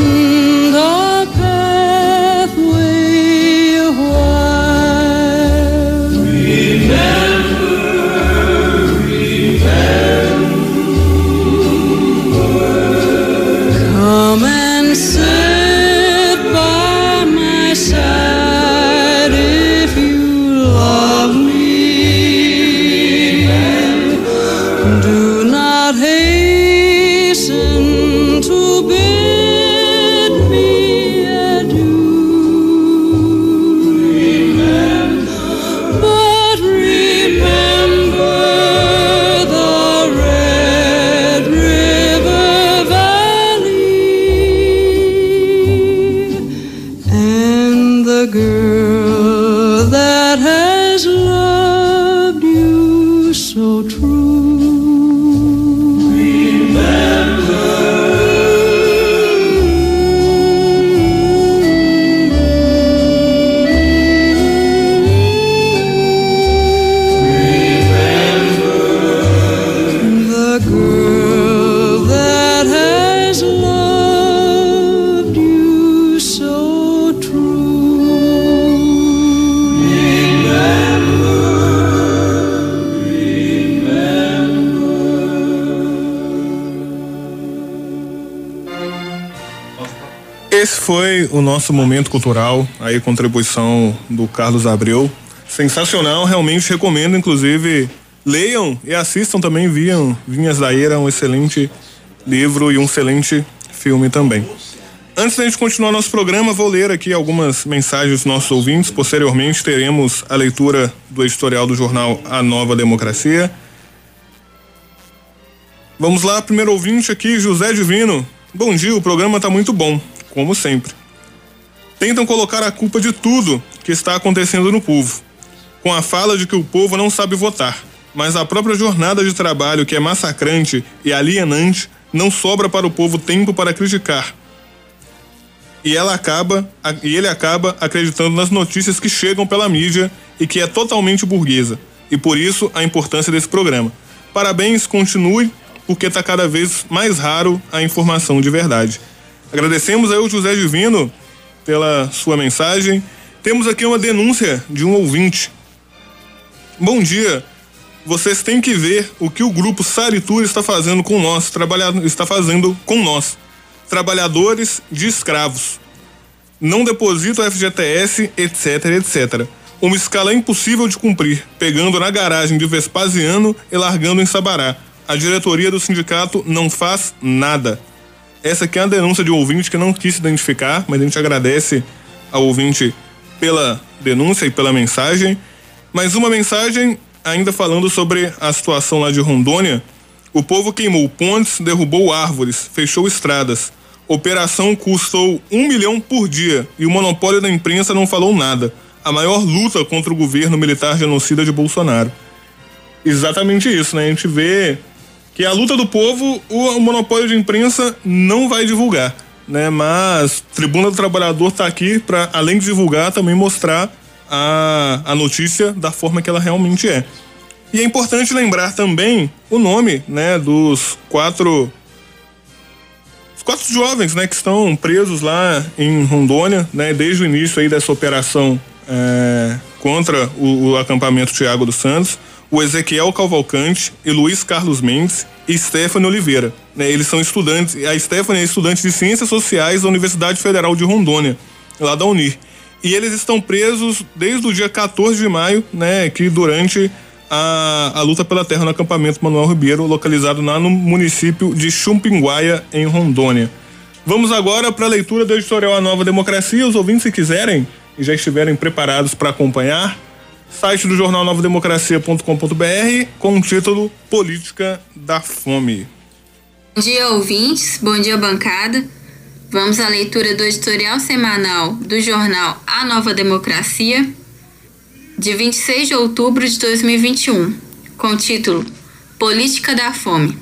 Esse foi o nosso momento cultural, aí contribuição do Carlos Abreu. Sensacional, realmente recomendo, inclusive, leiam e assistam também Viam Vinhas da Ira, um excelente livro e um excelente filme também. Antes da gente continuar nosso programa, vou ler aqui algumas mensagens dos nossos ouvintes. Posteriormente, teremos a leitura do editorial do jornal A Nova Democracia. Vamos lá, primeiro ouvinte aqui, José Divino. Bom dia, o programa está muito bom, como sempre. Tentam colocar a culpa de tudo que está acontecendo no povo, com a fala de que o povo não sabe votar. Mas a própria jornada de trabalho, que é massacrante e alienante, não sobra para o povo tempo para criticar. E ela acaba, e ele acaba acreditando nas notícias que chegam pela mídia e que é totalmente burguesa. E por isso a importância desse programa. Parabéns, continue, porque está cada vez mais raro a informação de verdade. Agradecemos aí o José Divino pela sua mensagem. Temos aqui uma denúncia de um ouvinte. Bom dia. Vocês têm que ver o que o grupo Saritur está fazendo com nós, trabalhando, está fazendo com nós, trabalhadores de escravos. Não deposita o FGTS, etc, etc. Uma escala impossível de cumprir, pegando na garagem de Vespasiano e largando em Sabará. A diretoria do sindicato não faz nada. Essa aqui é uma denúncia de um ouvinte que não quis se identificar, mas a gente agradece ao ouvinte pela denúncia e pela mensagem. Mais uma mensagem ainda falando sobre a situação lá de Rondônia, o povo queimou pontes, derrubou árvores, fechou estradas. Operação custou um milhão por dia e o monopólio da imprensa não falou nada. A maior luta contra o governo militar genocida de Bolsonaro. Exatamente isso, né? A gente vê que a luta do povo, o, monopólio de imprensa não vai divulgar, né? Mas Tribuna do Trabalhador está aqui para, além de divulgar, também mostrar a, a notícia da forma que ela realmente é. E é importante lembrar também o nome, né, dos quatro os quatro jovens, né, que estão presos lá em Rondônia, né, desde o início aí dessa operação é, contra o, o acampamento Tiago dos Santos, o Ezequiel Cavalcante e Luiz Carlos Mendes e Stephanie Oliveira. Né, eles são estudantes, a Stephanie é estudante de Ciências Sociais da Universidade Federal de Rondônia, lá da Unir. E eles estão presos desde o dia 14 de maio, né, que durante a, a luta pela terra no acampamento Manuel Ribeiro, localizado lá no município de Chumpinguaia, em Rondônia. Vamos agora para a leitura do editorial A Nova Democracia. Os ouvintes, se quiserem e já estiverem preparados para acompanhar, site do jornal novademocracia.com.br com o título Política da Fome. Bom dia, ouvintes. Bom dia, bancada. Vamos à leitura do editorial semanal do jornal A Nova Democracia, de 26 de outubro de 2021, com o título Política da Fome.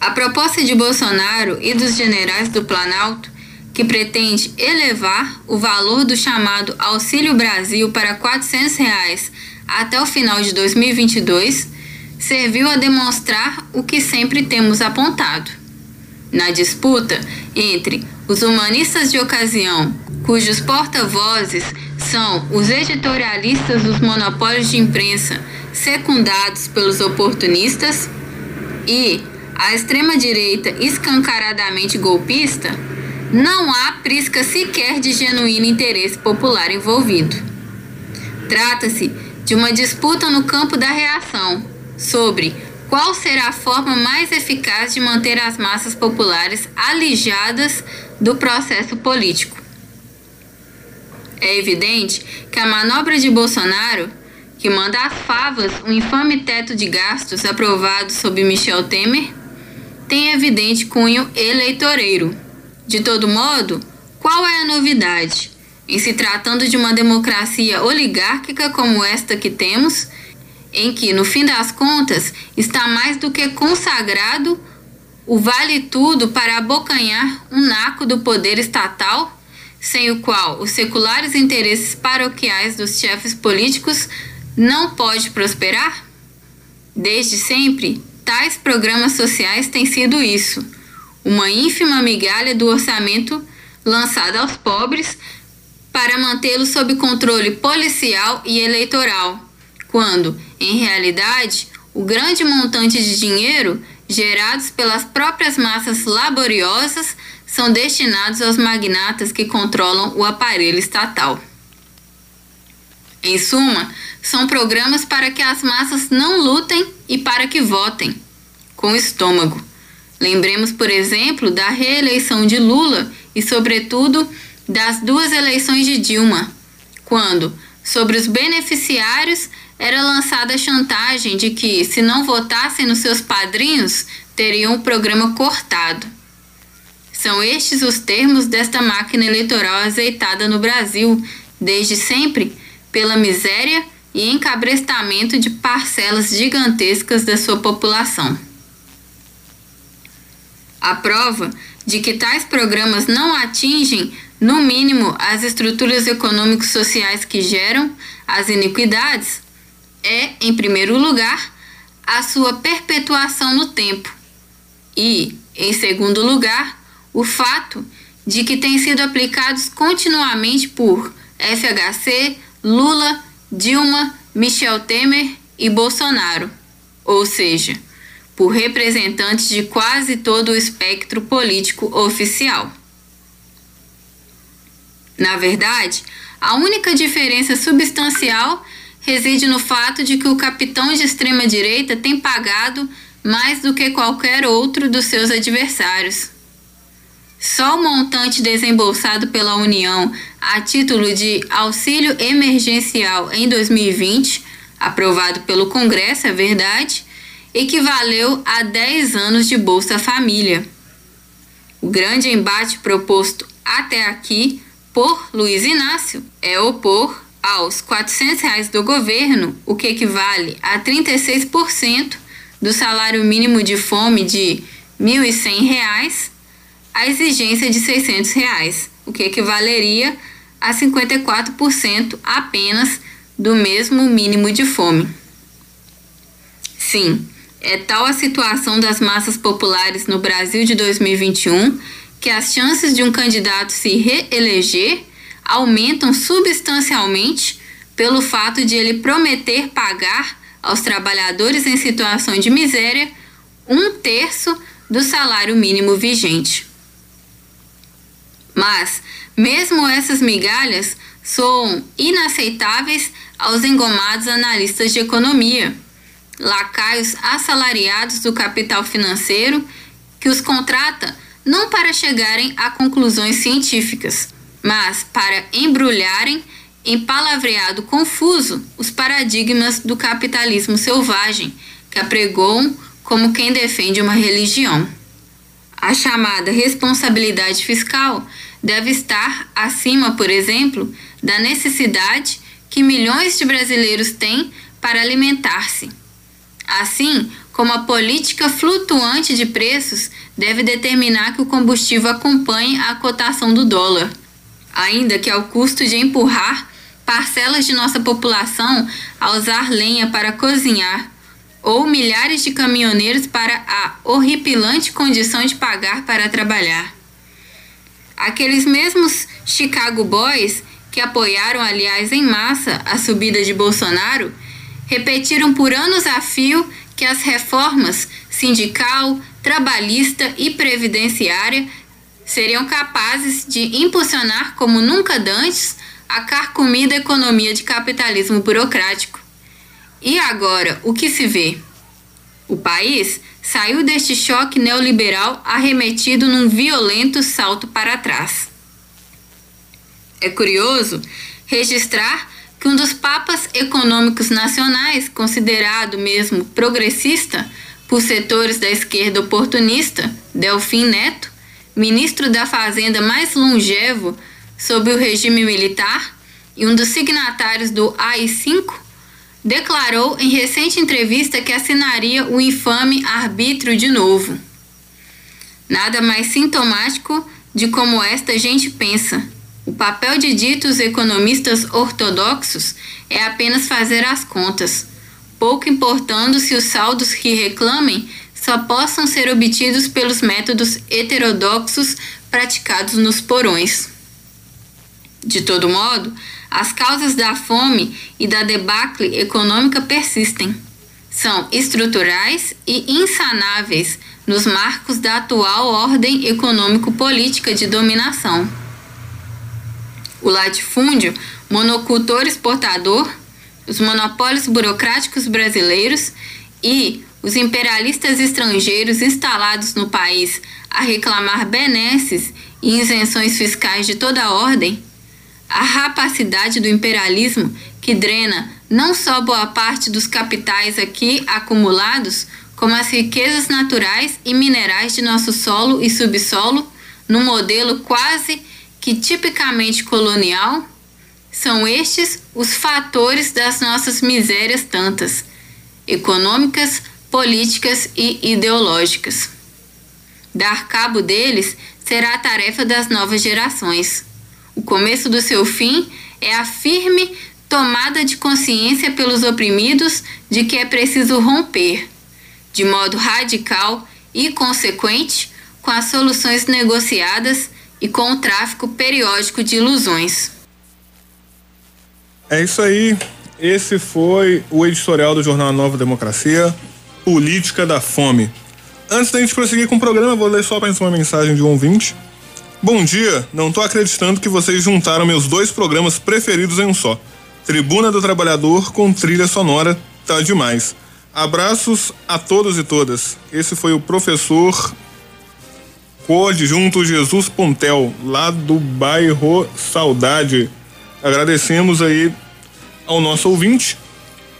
A proposta de Bolsonaro e dos generais do Planalto, que pretende elevar o valor do chamado Auxílio Brasil para 400 reais até o final de 2022, serviu a demonstrar o que sempre temos apontado. Na disputa entre os humanistas de ocasião, cujos porta-vozes são os editorialistas dos monopólios de imprensa secundados pelos oportunistas, e a extrema-direita escancaradamente golpista, não há prisca sequer de genuíno interesse popular envolvido. Trata-se de uma disputa no campo da reação sobre qual será a forma mais eficaz de manter as massas populares alijadas do processo político. É evidente que a manobra de Bolsonaro, que manda às favas um infame teto de gastos aprovado sob Michel Temer, tem evidente cunho eleitoreiro. De todo modo, qual é a novidade? Em se tratando de uma democracia oligárquica como esta que temos, em que, no fim das contas, está mais do que consagrado o vale tudo para abocanhar um naco do poder estatal, sem o qual os seculares interesses paroquiais dos chefes políticos não pode prosperar? Desde sempre, tais programas sociais têm sido isso, uma ínfima migalha do orçamento lançado aos pobres para mantê-los sob controle policial e eleitoral, quando, em realidade, o grande montante de dinheiro gerados pelas próprias massas laboriosas, são destinados aos magnatas que controlam o aparelho estatal. Em suma, são programas para que as massas não lutem e para que votem com estômago. Lembremos, por exemplo, da reeleição de Lula e, sobretudo, das duas eleições de Dilma, quando, sobre os beneficiários, era lançada a chantagem de que, se não votassem nos seus padrinhos, teriam o programa cortado. São estes os termos desta máquina eleitoral azeitada no Brasil, desde sempre, pela miséria e encabrestamento de parcelas gigantescas da sua população. A prova de que tais programas não atingem, no mínimo, as estruturas econômicos sociais que geram as iniquidades é, em primeiro lugar, a sua perpetuação no tempo. E, em segundo lugar, o fato de que têm sido aplicados continuamente por FHC, Lula, Dilma, Michel Temer e Bolsonaro, ou seja, por representantes de quase todo o espectro político oficial. Na verdade, a única diferença substancial reside no fato de que o capitão de extrema-direita tem pagado mais do que qualquer outro dos seus adversários. Só o montante desembolsado pela União a título de auxílio emergencial em 2020, aprovado pelo Congresso, é verdade, equivaleu a 10 anos de Bolsa Família. O grande embate proposto até aqui por Luiz Inácio é opor aos 400 reais do governo, o que equivale a 36% do salário mínimo de fome de R$ 1.100, a exigência de 600 reais, o que equivaleria a 54% apenas do mesmo mínimo de fome. Sim, é tal a situação das massas populares no Brasil de 2021 que as chances de um candidato se reeleger aumentam substancialmente pelo fato de ele prometer pagar aos trabalhadores em situação de miséria um terço do salário mínimo vigente. Mas, mesmo essas migalhas são inaceitáveis aos engomados analistas de economia, lacaios assalariados do capital financeiro que os contrata não para chegarem a conclusões científicas, mas para embrulharem em palavreado confuso os paradigmas do capitalismo selvagem que apregoam como quem defende uma religião. A chamada responsabilidade fiscal deve estar acima, por exemplo, da necessidade que milhões de brasileiros têm para alimentar-se. Assim como a política flutuante de preços deve determinar que o combustível acompanhe a cotação do dólar, ainda que ao custo de empurrar parcelas de nossa população a usar lenha para cozinhar ou milhares de caminhoneiros para a horripilante condição de pagar para trabalhar. Aqueles mesmos Chicago Boys, que apoiaram, aliás, em massa a subida de Bolsonaro, repetiram por anos a fio que as reformas sindical, trabalhista e previdenciária seriam capazes de impulsionar como nunca dantes a carcomida economia de capitalismo burocrático. E agora, o que se vê? O país saiu deste choque neoliberal arremetido num violento salto para trás. É curioso registrar que um dos papas econômicos nacionais, considerado mesmo progressista por setores da esquerda oportunista, Delfim Neto, ministro da Fazenda mais longevo sob o regime militar e um dos signatários do AI-5, declarou em recente entrevista que assinaria o infame arbítrio de novo. Nada mais sintomático de como esta gente pensa. O papel de ditos economistas ortodoxos é apenas fazer as contas, pouco importando se os saldos que reclamem só possam ser obtidos pelos métodos heterodoxos praticados nos porões. De todo modo, as causas da fome e da debacle econômica persistem. são estruturais e insanáveis nos marcos da atual ordem econômico-política de dominação. O latifúndio, monocultor exportador, os monopólios burocráticos brasileiros e os imperialistas estrangeiros instalados no país a reclamar benesses e isenções fiscais de toda a ordem, a rapacidade do imperialismo que drena não só boa parte dos capitais aqui acumulados, como as riquezas naturais e minerais de nosso solo e subsolo, num modelo quase que tipicamente colonial, são estes os fatores das nossas misérias tantas, econômicas, políticas e ideológicas. Dar cabo deles será a tarefa das novas gerações. O começo do seu fim é a firme tomada de consciência pelos oprimidos de que é preciso romper, de modo radical e consequente, com as soluções negociadas e com o tráfico periódico de ilusões. É isso aí. Esse foi o editorial do jornal Nova Democracia, Política da Fome. Antes da gente prosseguir com o programa, vou ler só mais uma mensagem de um ouvinte. Bom dia, não tô acreditando que vocês juntaram meus dois programas preferidos em um só. Tribuna do Trabalhador com trilha sonora, tá demais. Abraços a todos e todas. Esse foi o professor coadjunto Jesus Pontel, lá do bairro Saudade. Agradecemos aí ao nosso ouvinte.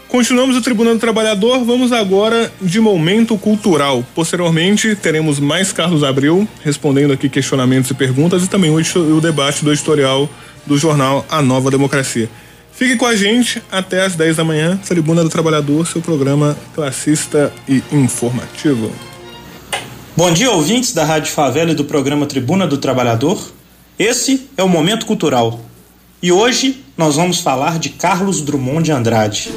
Continuamos o Tribuna do Trabalhador, vamos agora de momento cultural. Posteriormente, teremos mais Carlos Abreu respondendo aqui questionamentos e perguntas e também o debate do editorial do jornal A Nova Democracia. Fique com a gente até às 10 da manhã, Tribuna do Trabalhador, seu programa classista e informativo. Bom dia, ouvintes da Rádio Favela e do programa Tribuna do Trabalhador. Esse é o Momento Cultural. E hoje nós vamos falar de Carlos Drummond de Andrade.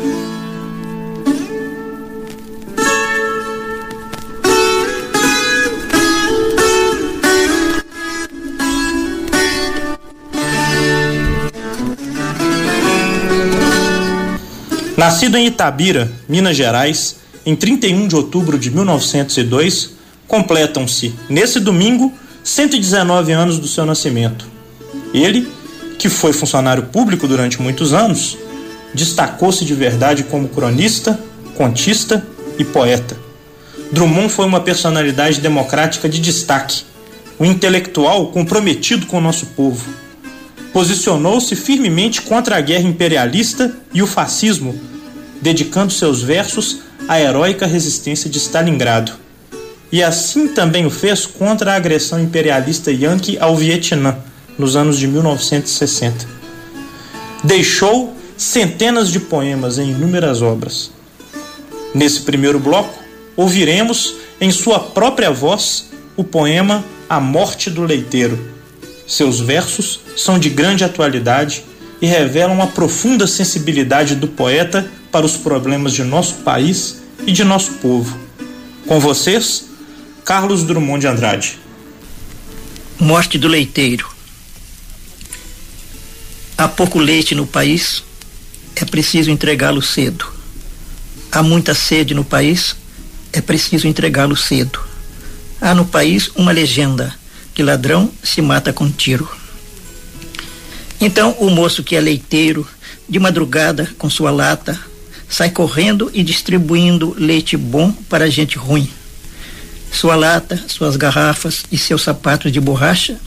Nascido em Itabira, Minas Gerais, em 31 de outubro de 1902, completam-se, nesse domingo, 119 anos do seu nascimento. Ele, que foi funcionário público durante muitos anos, destacou-se de verdade como cronista, contista e poeta. Drummond foi uma personalidade democrática de destaque, um intelectual comprometido com o nosso povo posicionou-se firmemente contra a guerra imperialista e o fascismo, dedicando seus versos à heróica resistência de Stalingrado. E assim também o fez contra a agressão imperialista yankee ao Vietnã, nos anos de 1960. Deixou centenas de poemas em inúmeras obras. Nesse primeiro bloco, ouviremos, em sua própria voz, o poema A Morte do Leiteiro seus versos são de grande atualidade e revelam a profunda sensibilidade do poeta para os problemas de nosso país e de nosso povo. Com vocês, Carlos Drummond de Andrade. Morte do leiteiro. Há pouco leite no país, é preciso entregá-lo cedo. Há muita sede no país, é preciso entregá-lo cedo. Há no país uma legenda que ladrão se mata com tiro. Então o moço que é leiteiro, de madrugada com sua lata, sai correndo e distribuindo leite bom para gente ruim. Sua lata, suas garrafas e seus sapatos de borracha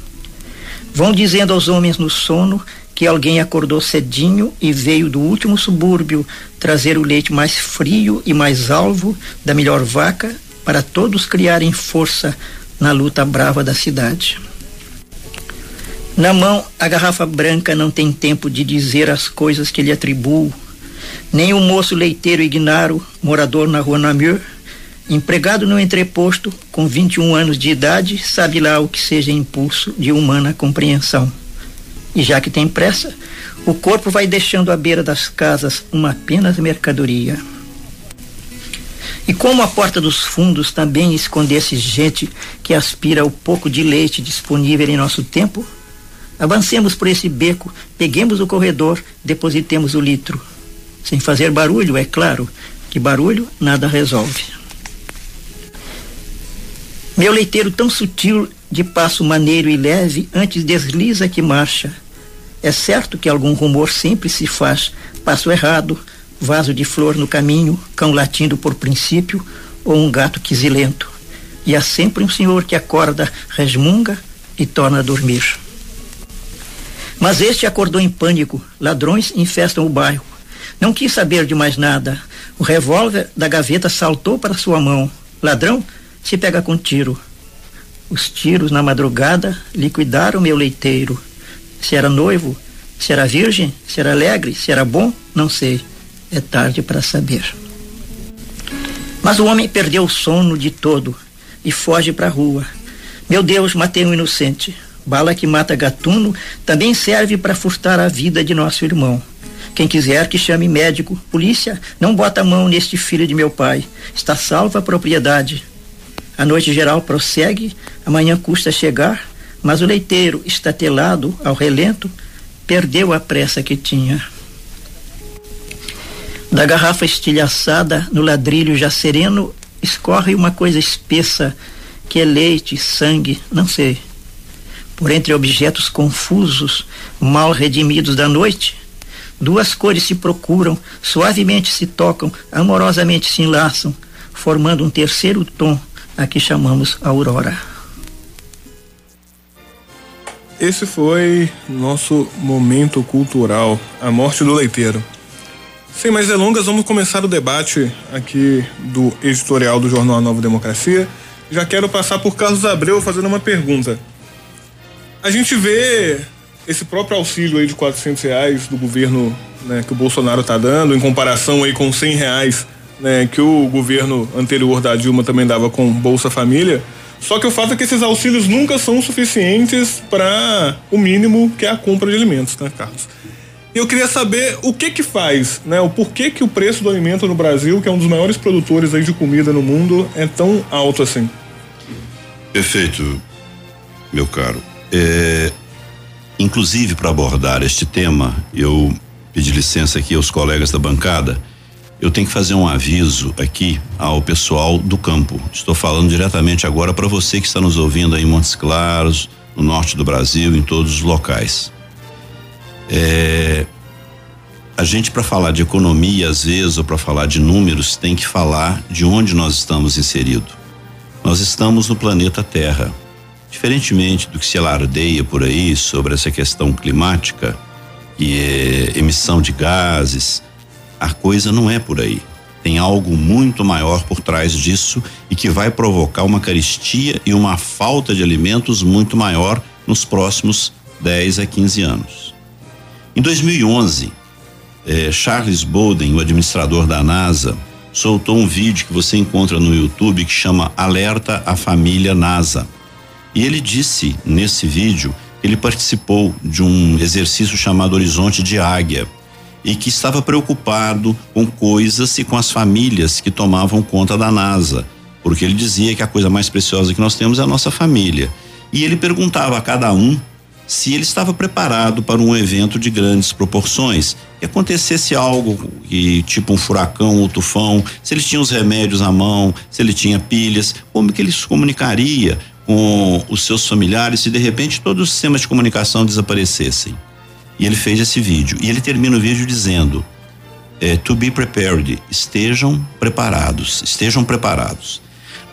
vão dizendo aos homens no sono que alguém acordou cedinho e veio do último subúrbio trazer o leite mais frio e mais alvo da melhor vaca para todos criarem força na luta brava da cidade. Na mão, a garrafa branca não tem tempo de dizer as coisas que lhe atribuo. Nem o moço leiteiro Ignaro, morador na rua Namur, empregado no entreposto, com 21 anos de idade, sabe lá o que seja impulso de humana compreensão. E já que tem pressa, o corpo vai deixando à beira das casas uma apenas mercadoria. E como a porta dos fundos também escondesse gente que aspira ao pouco de leite disponível em nosso tempo, avancemos por esse beco, peguemos o corredor, depositemos o litro. Sem fazer barulho, é claro, que barulho nada resolve. Meu leiteiro tão sutil, de passo maneiro e leve, antes desliza que marcha. É certo que algum rumor sempre se faz, passo errado, vaso de flor no caminho, cão latindo por princípio, ou um gato quisilento. E há sempre um senhor que acorda, resmunga e torna a dormir. Mas este acordou em pânico. Ladrões infestam o bairro. Não quis saber de mais nada. O revólver da gaveta saltou para sua mão. Ladrão se pega com tiro. Os tiros na madrugada liquidaram meu leiteiro. Se era noivo, se era virgem, se era alegre, se era bom, não sei. É tarde para saber. Mas o homem perdeu o sono de todo e foge para a rua. Meu Deus, matei um inocente. Bala que mata gatuno também serve para furtar a vida de nosso irmão. Quem quiser que chame médico, polícia, não bota a mão neste filho de meu pai. Está salva a propriedade. A noite geral prossegue, amanhã custa chegar, mas o leiteiro, estatelado ao relento, perdeu a pressa que tinha. Da garrafa estilhaçada no ladrilho já sereno, escorre uma coisa espessa, que é leite, sangue, não sei. Por entre objetos confusos, mal redimidos da noite, duas cores se procuram, suavemente se tocam, amorosamente se enlaçam, formando um terceiro tom a que chamamos aurora. Esse foi nosso momento cultural, a morte do leiteiro. Sem mais delongas, vamos começar o debate aqui do editorial do Jornal Nova Democracia. Já quero passar por Carlos Abreu fazendo uma pergunta. A gente vê esse próprio auxílio aí de 400 reais do governo né, que o Bolsonaro está dando, em comparação aí com 100 reais né, que o governo anterior da Dilma também dava com Bolsa Família. Só que o fato é que esses auxílios nunca são suficientes para o mínimo que é a compra de alimentos, né, Carlos? Eu queria saber o que que faz, né? O porquê que o preço do alimento no Brasil, que é um dos maiores produtores aí de comida no mundo, é tão alto assim. Perfeito, meu caro. É, inclusive, para abordar este tema, eu pedi licença aqui aos colegas da bancada. Eu tenho que fazer um aviso aqui ao pessoal do campo. Estou falando diretamente agora para você que está nos ouvindo aí em Montes Claros, no norte do Brasil, em todos os locais. É, a gente para falar de economia às vezes ou para falar de números tem que falar de onde nós estamos inseridos. Nós estamos no planeta Terra. Diferentemente do que se alardeia por aí sobre essa questão climática e é emissão de gases, a coisa não é por aí. Tem algo muito maior por trás disso e que vai provocar uma caristia e uma falta de alimentos muito maior nos próximos 10 a 15 anos. Em 2011, eh, Charles Bolden, o administrador da NASA, soltou um vídeo que você encontra no YouTube que chama Alerta à Família NASA. E ele disse nesse vídeo que ele participou de um exercício chamado Horizonte de Águia e que estava preocupado com coisas e com as famílias que tomavam conta da NASA, porque ele dizia que a coisa mais preciosa que nós temos é a nossa família. E ele perguntava a cada um se ele estava preparado para um evento de grandes proporções, que acontecesse algo que tipo um furacão ou tufão, se ele tinha os remédios à mão, se ele tinha pilhas, como que ele se comunicaria com os seus familiares se de repente todos os sistemas de comunicação desaparecessem. E ele fez esse vídeo. E ele termina o vídeo dizendo: é, To be prepared, estejam preparados, estejam preparados.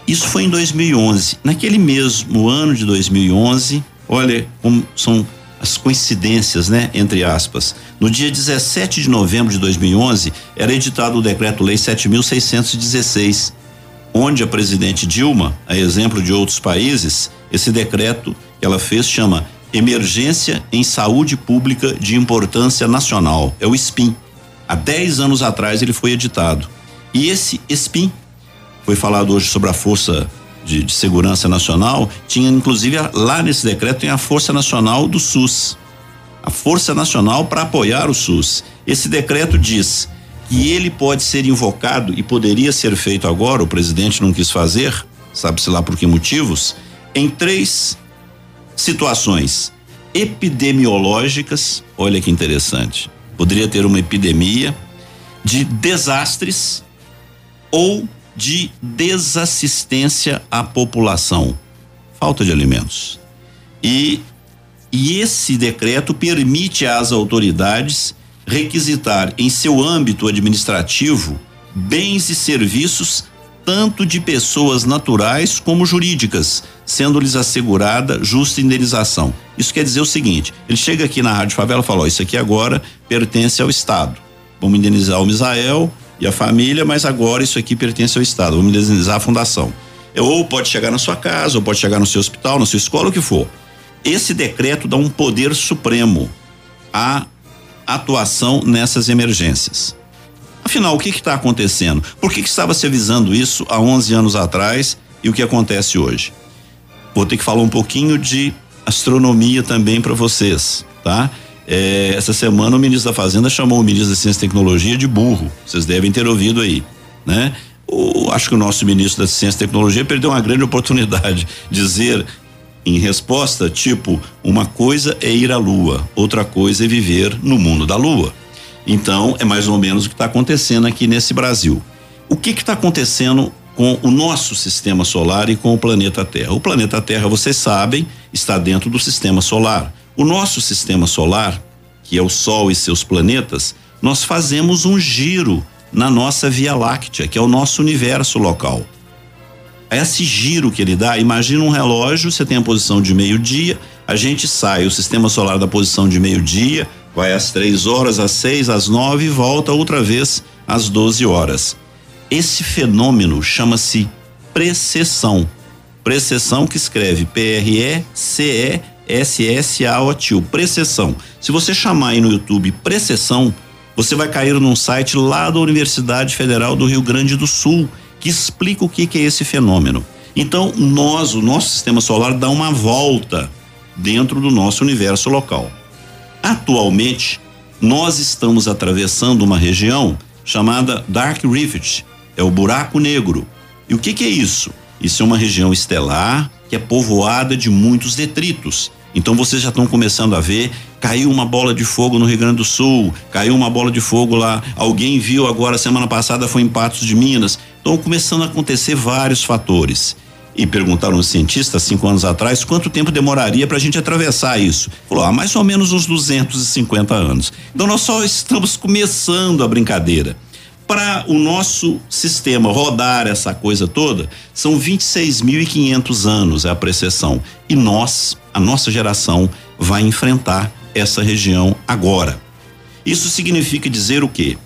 Isso foi em 2011. Naquele mesmo ano de 2011, olha como são as coincidências, né? Entre aspas. No dia 17 de novembro de 2011, era editado o decreto-lei 7.616, onde a presidente Dilma, a exemplo de outros países, esse decreto que ela fez chama Emergência em Saúde Pública de Importância Nacional. É o SPIN. Há 10 anos atrás ele foi editado. E esse SPIN, foi falado hoje sobre a Força de, de Segurança Nacional, tinha inclusive lá nesse decreto tem a Força Nacional do SUS. A Força Nacional para apoiar o SUS. Esse decreto diz que ele pode ser invocado e poderia ser feito agora, o presidente não quis fazer, sabe-se lá por que motivos, em três situações epidemiológicas, olha que interessante. Poderia ter uma epidemia de desastres ou de desassistência à população, falta de alimentos. E, e esse decreto permite às autoridades requisitar em seu âmbito administrativo bens e serviços tanto de pessoas naturais como jurídicas, sendo-lhes assegurada justa indenização. Isso quer dizer o seguinte: ele chega aqui na Rádio Favela e fala: ó, isso aqui agora pertence ao Estado. Vamos indenizar o Misael e a família, mas agora isso aqui pertence ao Estado. Vamos indenizar a fundação. Ou pode chegar na sua casa, ou pode chegar no seu hospital, na sua escola, o que for. Esse decreto dá um poder supremo à atuação nessas emergências. Afinal, o que está acontecendo? Por que, que estava se avisando isso há 11 anos atrás e o que acontece hoje? Vou ter que falar um pouquinho de astronomia também para vocês, tá? É, essa semana o ministro da Fazenda chamou o ministro da Ciência e Tecnologia de burro. Vocês devem ter ouvido aí, né? O, acho que o nosso ministro da Ciência e Tecnologia perdeu uma grande [laughs] oportunidade de dizer em resposta, tipo, uma coisa é ir à lua, outra coisa é viver no mundo da lua. Então, é mais ou menos o que está acontecendo aqui nesse Brasil. O que está acontecendo com o nosso sistema solar e com o planeta Terra? O planeta Terra, vocês sabem, está dentro do sistema solar. O nosso sistema solar, que é o Sol e seus planetas, nós fazemos um giro na nossa Via Láctea, que é o nosso universo local. Esse giro que ele dá, imagina um relógio, você tem a posição de meio-dia, a gente sai, o sistema solar da posição de meio-dia, vai às três horas, às seis, às nove e volta outra vez às 12 horas. Esse fenômeno chama-se precessão. Precessão que escreve P-R-E-C-E-S-S-A-O-T-I-O. Precessão. Se você chamar aí no YouTube precessão, você vai cair num site lá da Universidade Federal do Rio Grande do Sul que explica o que, que é esse fenômeno. Então, nós, o nosso sistema solar dá uma volta dentro do nosso universo local. Atualmente, nós estamos atravessando uma região chamada Dark Rift, é o buraco negro. E o que, que é isso? Isso é uma região estelar que é povoada de muitos detritos. Então vocês já estão começando a ver, caiu uma bola de fogo no Rio Grande do Sul, caiu uma bola de fogo lá, alguém viu agora semana passada foi em Patos de Minas. Estão começando a acontecer vários fatores e perguntaram um cientista cinco anos atrás quanto tempo demoraria para a gente atravessar isso. Falou, ah, mais ou menos uns 250 anos. Então nós só estamos começando a brincadeira. Para o nosso sistema rodar essa coisa toda, são 26.500 anos é a precessão. E nós, a nossa geração, vai enfrentar essa região agora. Isso significa dizer o quê?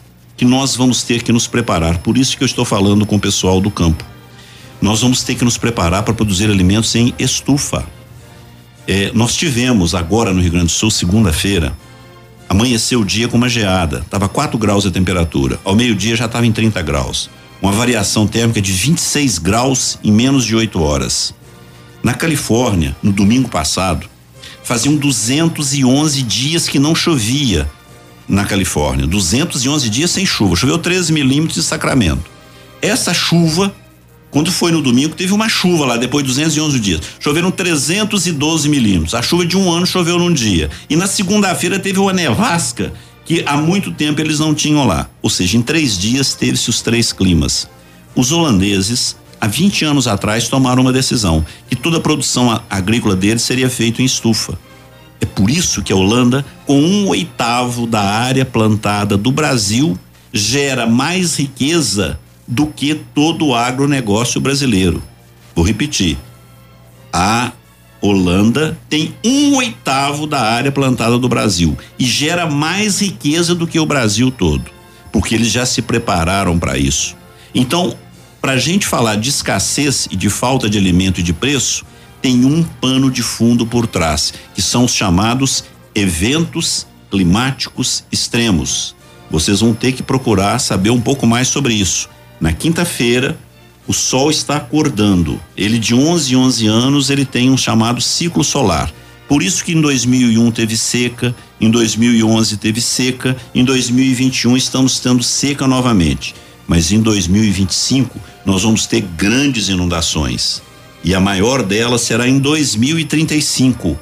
Que nós vamos ter que nos preparar. Por isso que eu estou falando com o pessoal do campo nós vamos ter que nos preparar para produzir alimentos em estufa. É, nós tivemos agora no Rio Grande do Sul, segunda-feira, amanheceu o dia com uma geada, estava 4 graus a temperatura, ao meio-dia já estava em 30 graus. Uma variação térmica de 26 graus em menos de 8 horas. Na Califórnia, no domingo passado, faziam 211 dias que não chovia na Califórnia. 211 dias sem chuva. Choveu 13 milímetros de Sacramento. Essa chuva quando foi no domingo, teve uma chuva lá, depois de 211 dias. Choveram 312 milímetros. A chuva de um ano choveu num dia. E na segunda-feira teve uma nevasca que há muito tempo eles não tinham lá. Ou seja, em três dias teve-se os três climas. Os holandeses, há 20 anos atrás, tomaram uma decisão: que toda a produção agrícola deles seria feita em estufa. É por isso que a Holanda, com um oitavo da área plantada do Brasil, gera mais riqueza do que todo o agronegócio brasileiro. Vou repetir. A Holanda tem um oitavo da área plantada do Brasil e gera mais riqueza do que o Brasil todo, porque eles já se prepararam para isso. Então, para a gente falar de escassez e de falta de alimento e de preço, tem um pano de fundo por trás, que são os chamados eventos climáticos extremos. Vocês vão ter que procurar saber um pouco mais sobre isso. Na quinta-feira, o Sol está acordando. Ele de 11 em 11 anos, ele tem um chamado ciclo solar. Por isso que em 2001 teve seca, em 2011 teve seca, em 2021 estamos tendo seca novamente. Mas em 2025 nós vamos ter grandes inundações. E a maior delas será em 2035.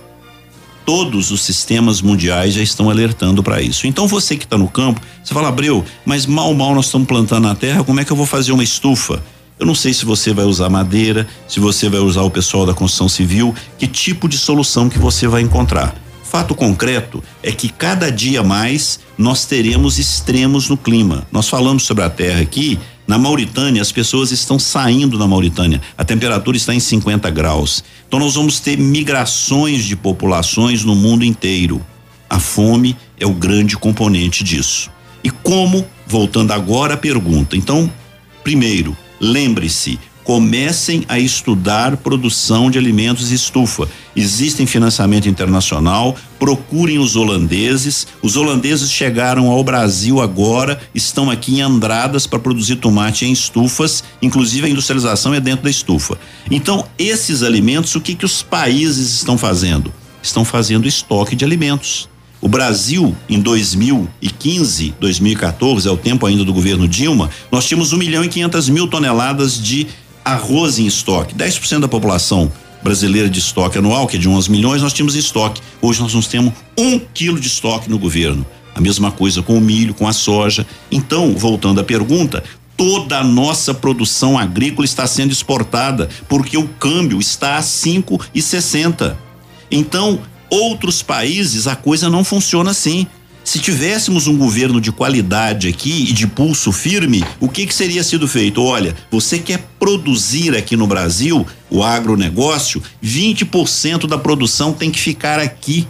Todos os sistemas mundiais já estão alertando para isso. Então você que está no campo, você fala, Abreu, mas mal, mal nós estamos plantando na terra, como é que eu vou fazer uma estufa? Eu não sei se você vai usar madeira, se você vai usar o pessoal da construção civil, que tipo de solução que você vai encontrar. Fato concreto é que cada dia mais nós teremos extremos no clima. Nós falamos sobre a terra aqui, na Mauritânia, as pessoas estão saindo da Mauritânia. A temperatura está em 50 graus. Então nós vamos ter migrações de populações no mundo inteiro. A fome é o grande componente disso. E como, voltando agora à pergunta. Então, primeiro, lembre-se, comecem a estudar produção de alimentos estufa. Existem financiamento internacional, procurem os holandeses. Os holandeses chegaram ao Brasil agora, estão aqui em Andradas para produzir tomate em estufas, inclusive a industrialização é dentro da estufa. Então, esses alimentos, o que que os países estão fazendo? Estão fazendo estoque de alimentos. O Brasil, em 2015, 2014, é o tempo ainda do governo Dilma, nós tínhamos 1 milhão e 500 mil toneladas de arroz em estoque. 10% da população brasileira de estoque anual, que é de 11 milhões, nós tínhamos estoque. Hoje nós não temos um quilo de estoque no governo. A mesma coisa com o milho, com a soja. Então, voltando à pergunta, toda a nossa produção agrícola está sendo exportada porque o câmbio está a cinco e sessenta. Então, outros países a coisa não funciona assim. Se tivéssemos um governo de qualidade aqui e de pulso firme, o que que seria sido feito? Olha, você quer produzir aqui no Brasil o agronegócio, 20% da produção tem que ficar aqui.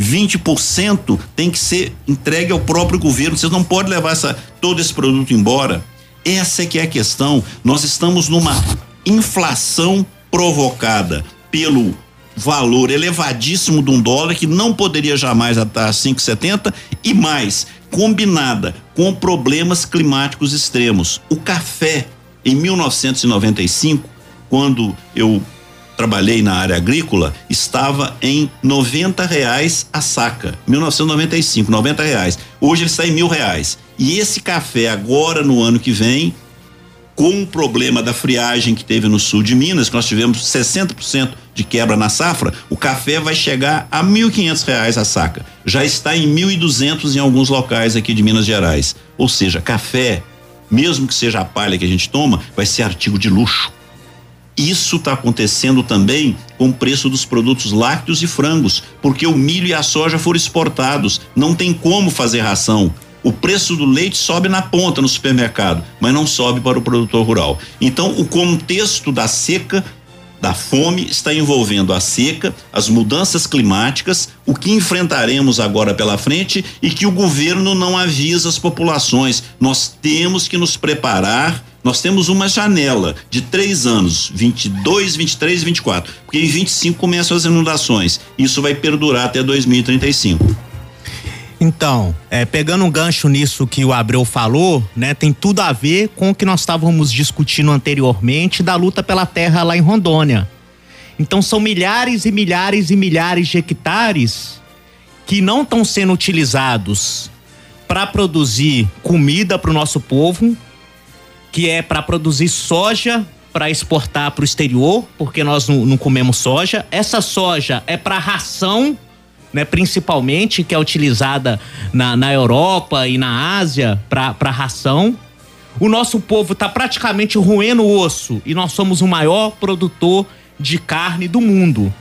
20% tem que ser entregue ao próprio governo. Vocês não podem levar essa, todo esse produto embora. Essa é que é a questão. Nós estamos numa inflação provocada pelo valor elevadíssimo de um dólar que não poderia jamais estar a 5,70 e mais combinada com problemas climáticos extremos. O café em 1995, quando eu trabalhei na área agrícola, estava em 90 reais a saca. 1995, 90 reais. Hoje ele está em mil reais. E esse café agora no ano que vem com o problema da friagem que teve no sul de Minas, que nós tivemos 60% de quebra na safra, o café vai chegar a R$ reais a saca. Já está em 1.200 em alguns locais aqui de Minas Gerais. Ou seja, café, mesmo que seja a palha que a gente toma, vai ser artigo de luxo. Isso está acontecendo também com o preço dos produtos lácteos e frangos, porque o milho e a soja foram exportados, não tem como fazer ração o preço do leite sobe na ponta no supermercado, mas não sobe para o produtor rural. Então, o contexto da seca, da fome, está envolvendo a seca, as mudanças climáticas, o que enfrentaremos agora pela frente e que o governo não avisa as populações. Nós temos que nos preparar. Nós temos uma janela de três anos, 22, 23 e 24, porque em 25 começam as inundações. Isso vai perdurar até 2035. Então, é, pegando um gancho nisso que o Abreu falou, né, tem tudo a ver com o que nós estávamos discutindo anteriormente da luta pela terra lá em Rondônia. Então são milhares e milhares e milhares de hectares que não estão sendo utilizados para produzir comida para o nosso povo, que é para produzir soja para exportar para o exterior, porque nós não, não comemos soja. Essa soja é para ração né, principalmente, que é utilizada na, na Europa e na Ásia para ração. O nosso povo está praticamente roendo osso e nós somos o maior produtor de carne do mundo.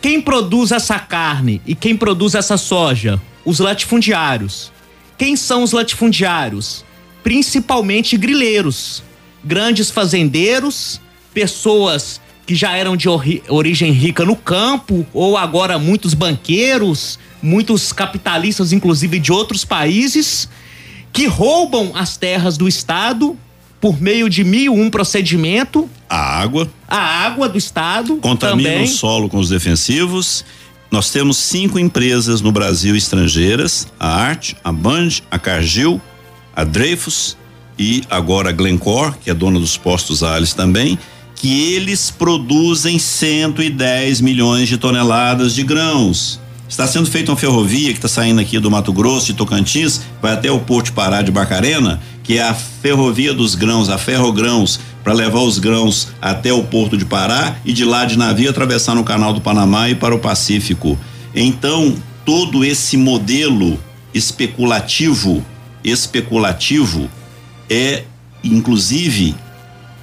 Quem produz essa carne e quem produz essa soja? Os latifundiários. Quem são os latifundiários? Principalmente grileiros, grandes fazendeiros, pessoas que já eram de ori origem rica no campo, ou agora muitos banqueiros, muitos capitalistas, inclusive de outros países, que roubam as terras do Estado por meio de mil um procedimento. A água. A água do Estado. Contamina também. o solo com os defensivos. Nós temos cinco empresas no Brasil estrangeiras: a Arte, a Band, a Cargill, a Dreyfus e agora a Glencore, que é dona dos postos Ales também que eles produzem 110 milhões de toneladas de grãos. Está sendo feita uma ferrovia que está saindo aqui do Mato Grosso, de Tocantins, vai até o Porto Pará de Barcarena, que é a ferrovia dos grãos, a Ferrogrãos, para levar os grãos até o Porto de Pará e de lá de navio atravessar no Canal do Panamá e para o Pacífico. Então, todo esse modelo especulativo, especulativo é inclusive,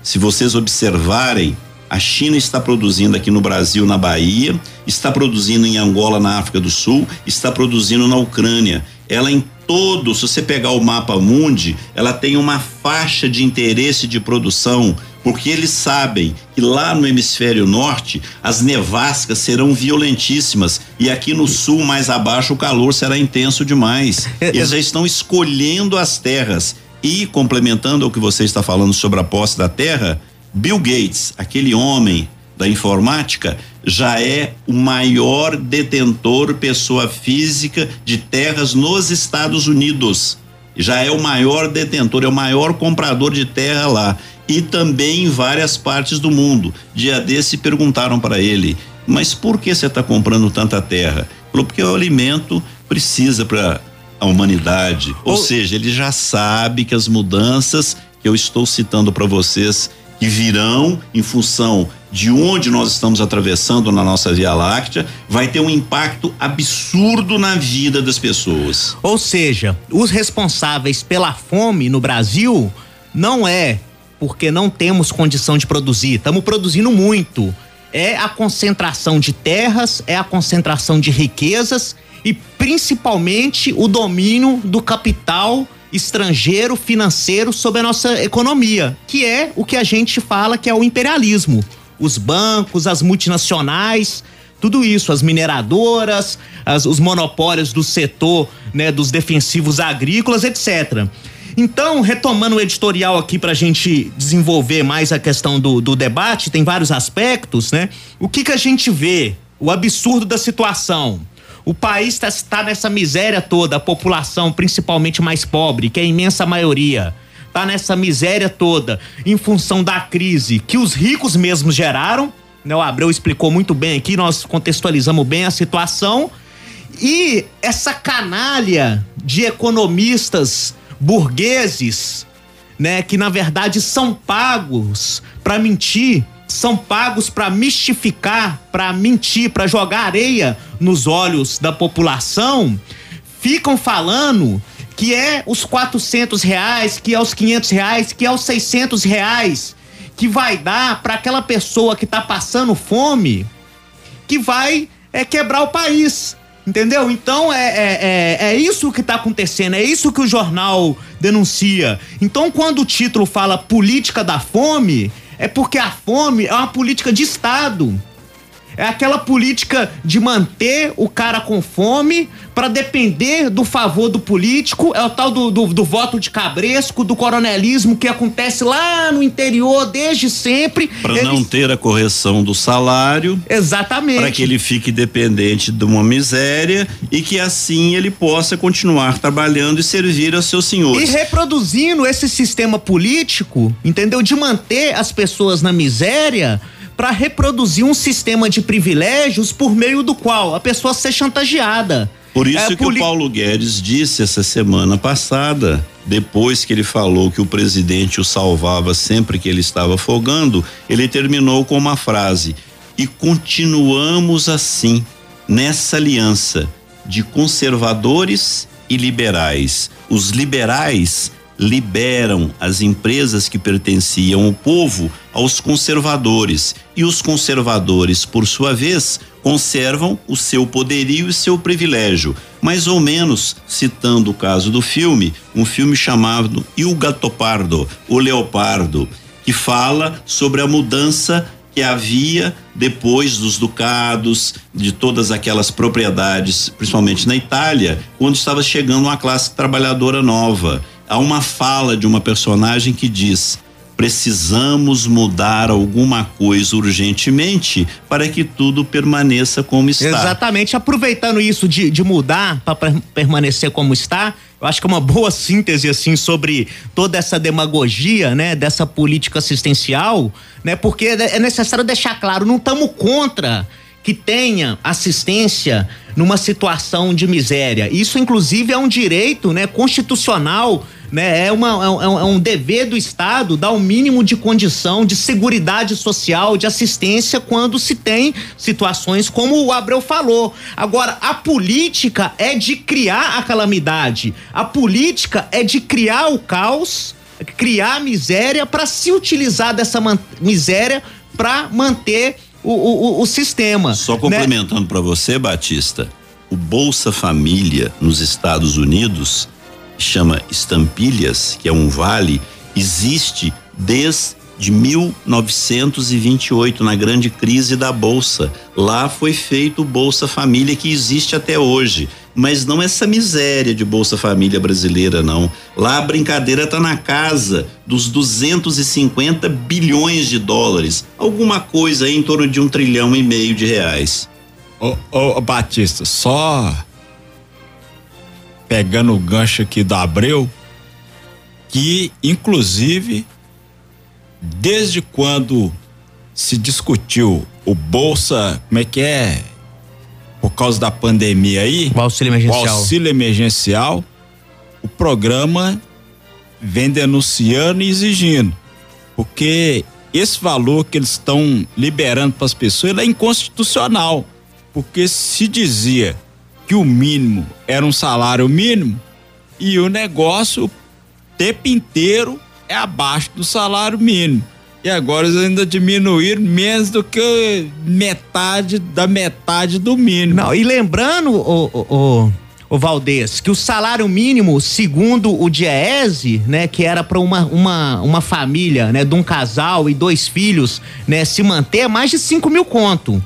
se vocês observarem, a China está produzindo aqui no Brasil, na Bahia, está produzindo em Angola, na África do Sul, está produzindo na Ucrânia. Ela em todo, se você pegar o mapa mundi, ela tem uma faixa de interesse de produção, porque eles sabem que lá no hemisfério norte as nevascas serão violentíssimas e aqui no sul, mais abaixo, o calor será intenso demais. [laughs] Eles já estão escolhendo as terras. E complementando o que você está falando sobre a posse da terra, Bill Gates, aquele homem da informática, já é o maior detentor pessoa física de terras nos Estados Unidos. Já é o maior detentor, é o maior comprador de terra lá e também em várias partes do mundo. Dia desse perguntaram para ele: "Mas por que você está comprando tanta terra?" Falou: "Porque o alimento precisa para a humanidade. Ou seja, ele já sabe que as mudanças que eu estou citando para vocês que virão em função de onde nós estamos atravessando na nossa Via Láctea, vai ter um impacto absurdo na vida das pessoas. Ou seja, os responsáveis pela fome no Brasil não é porque não temos condição de produzir, estamos produzindo muito. É a concentração de terras, é a concentração de riquezas e principalmente o domínio do capital estrangeiro financeiro sobre a nossa economia, que é o que a gente fala que é o imperialismo. Os bancos, as multinacionais, tudo isso, as mineradoras, as- os monopólios do setor, né, dos defensivos agrícolas, etc. Então, retomando o editorial aqui para a gente desenvolver mais a questão do, do debate, tem vários aspectos, né? O que que a gente vê? O absurdo da situação. O país está nessa miséria toda, a população, principalmente mais pobre, que é a imensa maioria, tá nessa miséria toda em função da crise que os ricos mesmos geraram. Né? O Abreu explicou muito bem aqui, nós contextualizamos bem a situação. E essa canalha de economistas burgueses, né, que na verdade são pagos para mentir, são pagos para mistificar, para mentir, para jogar areia nos olhos da população, ficam falando que é os 400 reais, que é os 500 reais, que é os 600 reais, que vai dar para aquela pessoa que tá passando fome, que vai é, quebrar o país. Entendeu? Então é, é, é, é isso que tá acontecendo, é isso que o jornal denuncia. Então, quando o título fala política da fome, é porque a fome é uma política de Estado. É aquela política de manter o cara com fome para depender do favor do político. É o tal do, do, do voto de cabresco, do coronelismo que acontece lá no interior desde sempre. Para não ter a correção do salário. Exatamente. Para que ele fique dependente de uma miséria e que assim ele possa continuar trabalhando e servir aos seus E senhores. reproduzindo esse sistema político, entendeu? De manter as pessoas na miséria para reproduzir um sistema de privilégios por meio do qual a pessoa ser chantageada. Por isso É, que poli- o Paulo Guedes disse essa semana passada, depois que ele falou que o presidente o salvava sempre que ele estava afogando, ele terminou com uma frase: "E continuamos assim, nessa aliança de conservadores e liberais. Os liberais liberam as empresas que pertenciam ao povo aos conservadores e os conservadores, por sua vez, conservam o seu poderio e seu privilégio. Mais ou menos citando o caso do filme, um filme chamado Il Gattopardo, o Leopardo, que fala sobre a mudança que havia depois dos ducados, de todas aquelas propriedades, principalmente na Itália, quando estava chegando uma classe trabalhadora nova. Há uma fala de uma personagem que diz: precisamos mudar alguma coisa urgentemente para que tudo permaneça como está. Exatamente, aproveitando isso de, de mudar para permanecer como está, eu acho que é uma boa síntese assim sobre toda essa demagogia, né, dessa política assistencial, né? Porque é necessário deixar claro, não estamos contra que tenha assistência numa situação de miséria. Isso inclusive é um direito, né, constitucional né? É, uma, é, um, é um dever do Estado dar o um mínimo de condição de seguridade social, de assistência quando se tem situações como o Abreu falou. Agora, a política é de criar a calamidade. A política é de criar o caos, criar a miséria para se utilizar dessa miséria para manter o, o, o- sistema. Só né? complementando para você, Batista, o Bolsa Família nos Estados Unidos chama Estampilhas, que é um vale, existe desde 1928 na grande crise da bolsa. Lá foi feito o Bolsa Família que existe até hoje, mas não essa miséria de Bolsa Família brasileira não. Lá a brincadeira tá na casa dos 250 bilhões de dólares, alguma coisa em torno de um trilhão e meio de reais. Ô, ô, Batista, só pegando o gancho aqui do Abreu, que inclusive desde quando se discutiu o bolsa, como é que é? Por causa da pandemia aí, o auxílio emergencial. o auxílio emergencial, o programa vem denunciando e exigindo, porque esse valor que eles estão liberando para as pessoas é inconstitucional, porque se dizia que o mínimo era um salário mínimo e o negócio o tempo inteiro é abaixo do salário mínimo. E agora eles ainda diminuíram menos do que metade da metade do mínimo. Não, e lembrando, o, o, o, Valdez, que o salário mínimo, segundo o Diese, né, que era para uma, uma, uma família, né, de um casal e dois filhos, né, se manter, é mais de 5 mil conto.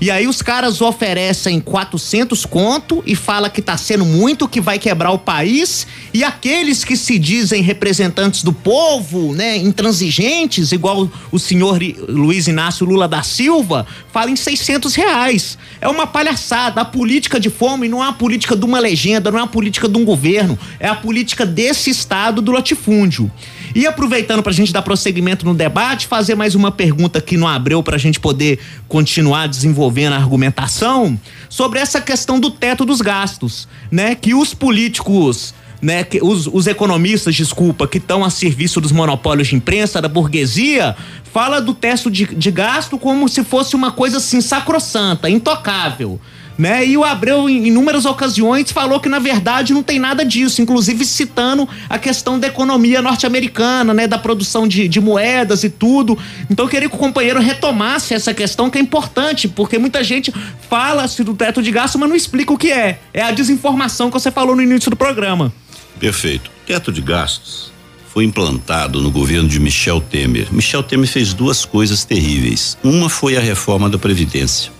E aí os caras oferecem 400 conto e fala que tá sendo muito, que vai quebrar o país. E aqueles que se dizem representantes do povo, né, intransigentes, igual o senhor Luiz Inácio Lula da Silva, falam em 600 reais. É uma palhaçada. A política de fome não é a política de uma legenda, não é a política de um governo, é a política desse estado do latifúndio. E aproveitando pra gente dar prosseguimento no debate, fazer mais uma pergunta aqui no Abreu pra gente poder continuar desenvolvendo a argumentação sobre essa questão do teto dos gastos, né? Que os políticos né, que os, os economistas, desculpa, que estão a serviço dos monopólios de imprensa, da burguesia, fala do teto de, de gasto como se fosse uma coisa assim sacrossanta, intocável. Né? E o Abreu, em inúmeras ocasiões, falou que na verdade não tem nada disso, inclusive citando a questão da economia norte-americana, né? Da produção de, de moedas e tudo. Então eu queria que o companheiro retomasse essa questão que é importante, porque muita gente fala-se do teto de gasto, mas não explica o que é. É a desinformação que você falou no início do programa. Perfeito. Teto de gastos foi implantado no governo de Michel Temer. Michel Temer fez duas coisas terríveis. Uma foi a reforma da Previdência